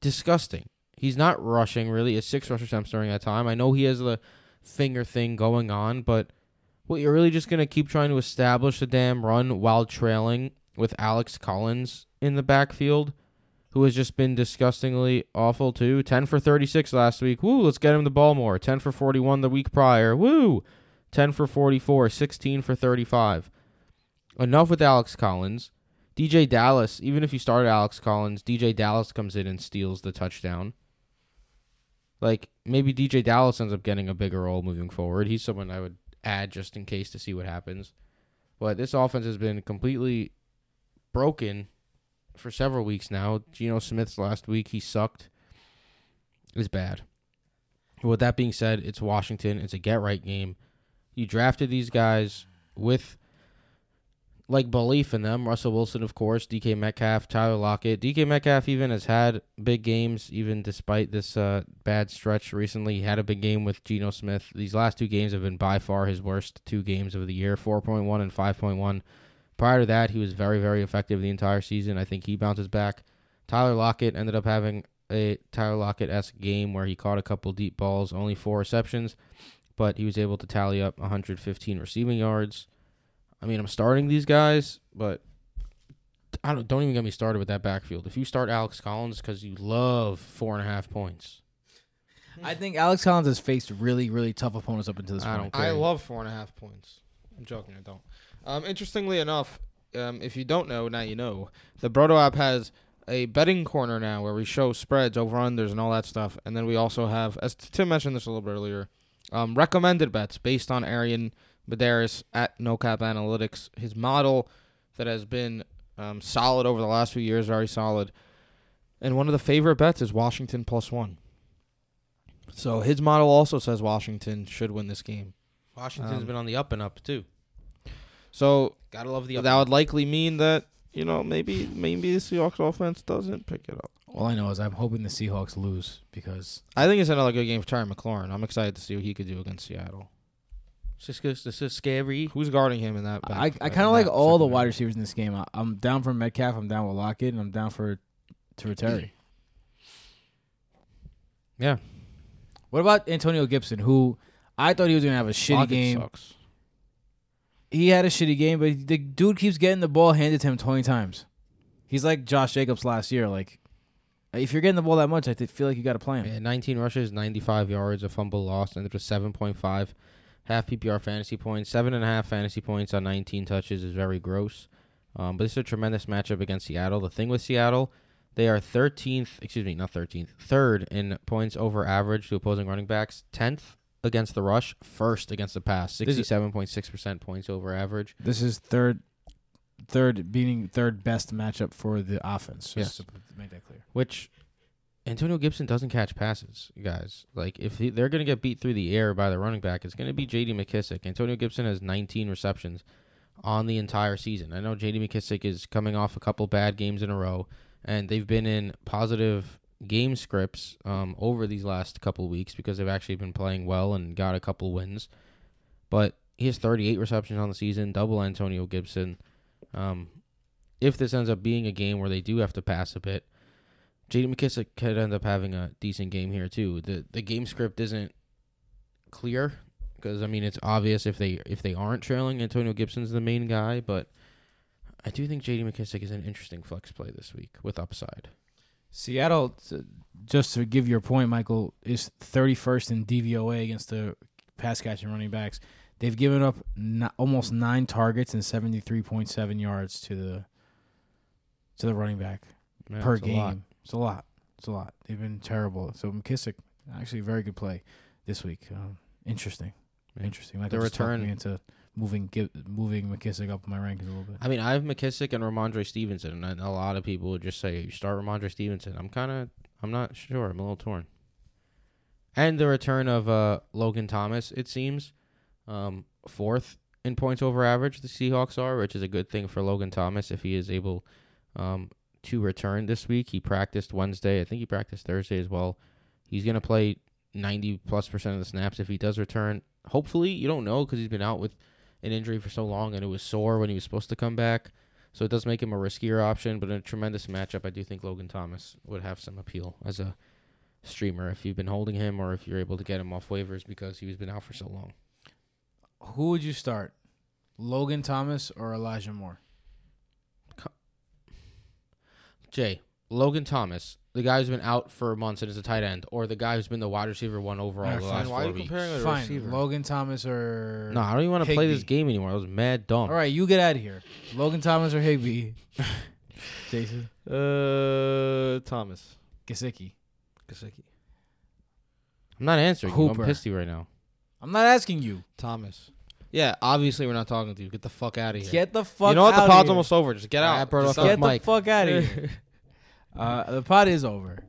Disgusting. He's not rushing really. It's six rush attempts during that time. I know he has the finger thing going on, but what you're really just gonna keep trying to establish the damn run while trailing with Alex Collins in the backfield, who has just been disgustingly awful too. Ten for thirty six last week. Woo, let's get him the ball more. Ten for forty one the week prior. Woo. Ten for 44, 16 for thirty five. Enough with Alex Collins. DJ Dallas, even if you start Alex Collins, DJ Dallas comes in and steals the touchdown. Like maybe DJ Dallas ends up getting a bigger role moving forward. He's someone I would add just in case to see what happens. But this offense has been completely broken for several weeks now. Geno Smith's last week he sucked. Is bad. With that being said, it's Washington. It's a get right game. You drafted these guys with like belief in them. Russell Wilson, of course, DK Metcalf, Tyler Lockett. DK Metcalf even has had big games, even despite this uh, bad stretch recently. He had a big game with Geno Smith. These last two games have been by far his worst two games of the year 4.1 and 5.1. Prior to that, he was very, very effective the entire season. I think he bounces back. Tyler Lockett ended up having a Tyler Lockett esque game where he caught a couple deep balls, only four receptions, but he was able to tally up 115 receiving yards. I mean, I'm starting these guys, but I don't don't even get me started with that backfield. If you start Alex Collins because you love four and a half points, I think Alex Collins has faced really, really tough opponents up until this I point. don't I love four and a half points. I'm joking, I don't. Um, interestingly enough, um, if you don't know, now you know. The Brodo app has a betting corner now where we show spreads, over unders, and all that stuff. And then we also have, as Tim mentioned this a little bit earlier, um, recommended bets based on Arian Medeiros at NoCap Analytics. His model that has been um, solid over the last few years, very solid. And one of the favorite bets is Washington plus one. So his model also says Washington should win this game. Washington's Um, been on the up and up too. So Gotta love the up. that would likely mean that you know maybe maybe the Seahawks offense doesn't pick it up. All I know is I'm hoping the Seahawks lose because I think it's another good game for Terry McLaurin. I'm excited to see what he could do against Seattle. It's just 'cause this is scary. Who's guarding him in that? I, back- I uh, in kind of like that all the wide receivers in this game. I, I'm down for Metcalf. I'm down with Lockett, and I'm down for to Terry. Yeah. What about Antonio Gibson, who I thought he was gonna have a shitty Lockett game. Sucks. He had a shitty game, but the dude keeps getting the ball handed to him 20 times. He's like Josh Jacobs last year. Like, if you're getting the ball that much, I feel like you got to play him. Yeah, 19 rushes, 95 yards, a fumble lost, ended with 7.5 half PPR fantasy points. Seven and a half fantasy points on 19 touches is very gross. Um, but this is a tremendous matchup against Seattle. The thing with Seattle, they are 13th, excuse me, not 13th, third in points over average to opposing running backs, 10th against the rush, first against the pass, 67.6% points over average. This is third, third beating third best matchup for the offense. Just Yes. to make that clear. which Antonio Gibson doesn't catch passes, guys. Like if he, they're going to get beat through the air by the running back, it's going to be J.D. McKissic. Antonio Gibson has 19 receptions on the entire season. I know J.D. McKissic is coming off a couple bad games in a row, and they've been in positive game scripts um, over these last couple weeks because they've actually been playing well and got a couple wins. But he has 38 receptions on the season, double Antonio Gibson. Um, if this ends up being a game where they do have to pass a bit, J.D. McKissic could end up having a decent game here too. the The game script isn't clear because I mean it's obvious if they if they aren't trailing, Antonio Gibson's the main guy, but I do think J.D. McKissic is an interesting flex play this week with upside. Seattle, just to give your point, Michael, is 31st in DVOA against the pass catching running backs. They've given up almost nine targets and 73.7 yards to the to the running back per game. It's a lot. It's a lot. They've been terrible. So McKissic, actually, a very good play this week. Um, interesting. Yeah. Interesting. Michael The return- me into moving Gib- moving McKissic up my rankings a little bit. I mean, I have McKissic and Rhamondre Stevenson, and a lot of people would just say start Rhamondre Stevenson. I'm kind of, I'm not sure. I'm a little torn. And the return of uh, Logan Thomas, it seems, um, fourth in points over average. The Seahawks are, which is a good thing for Logan Thomas if he is able um, to return this week. He practiced Wednesday. I think he practiced Thursday as well. He's gonna play 90 plus percent of the snaps if he does return. Hopefully, you don't know because he's been out with an injury for so long and it was sore when he was supposed to come back. So it does make him a riskier option, but in a tremendous matchup, I do think Logan Thomas would have some appeal as a streamer if you've been holding him or if you're able to get him off waivers because he's been out for so long. Who would you start? Logan Thomas or Elijah Moore? Jay, Logan Thomas, the guy who's been out for months and is a tight end, or the guy who's been the wide receiver one overall Alright, the fine. last Why are four you weeks. comparing a Fine. receiver? Logan Thomas or No, I don't even want to play this Higbee. game anymore. That was mad dumb. All right, you get out of here. Logan Thomas or Higbee? Jason Uh, Thomas Gesicki. Gesicki. I'm not answering you. I'm Hooper. pissy right now. I'm not asking you. Thomas. Yeah, obviously we're not talking to you. Get the fuck out of here. Get the fuck. you know what? The pod's almost over. Just get I out. brought Just off. Get the Mike. fuck out of here. uh, the pod is over.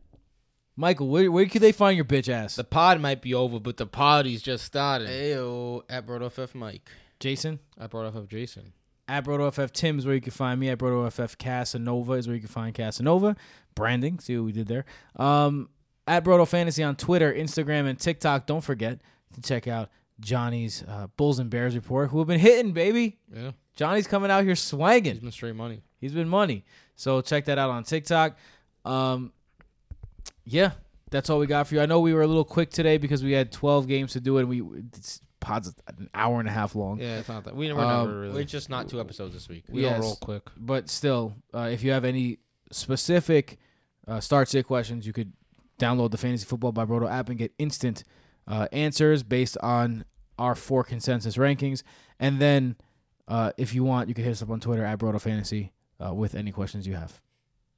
Michael, where where could they find your bitch ass? The pod might be over, but the party's just started. Ayo, at Brodo Fifth Mike. Jason. I brought off of Jason. At BrodoFF Tim is where you can find me. At BrodoFF Casanova is where you can find Casanova. Branding, see what we did there. Um, at Brodo Fantasy on Twitter, Instagram, and TikTok. Don't forget to check out Johnny's uh, Bulls and Bears report, who have been hitting, baby. Yeah, Johnny's coming out here swagging. he's been straight money. He's been money. So check that out on TikTok. Um, yeah, that's all we got for you. I know we were a little quick today because we had 12 games to do it. And we it's pod's an hour and a half long. Yeah, it's not that we were Um, never really. We're just not two episodes this week. we yes. don't roll quick. But still, uh, if you have any specific uh, start sit questions, you could download the Fantasy Football by Brodo app and get instant uh, answers based on our four consensus rankings. And then, uh, if you want, you can hit us up on Twitter at Brodo Fantasy uh, with any questions you have.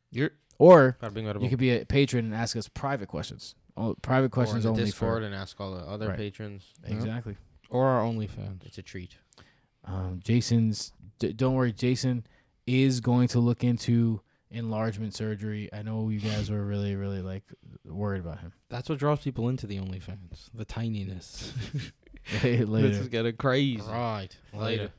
You're Or Bada bing, bada you boom. could be a patron and ask us private questions. Oh, private Or in questions the only Discord for and ask all the other Right. patrons. exactly. or our OnlyFans. It's a treat. Um, Jason's. D- don't worry, Jason is going to look into enlargement surgery. I know you guys were really, really like worried about him. That's what draws people into the OnlyFans. The tininess. Later. This is getting crazy. Right. Later. Later.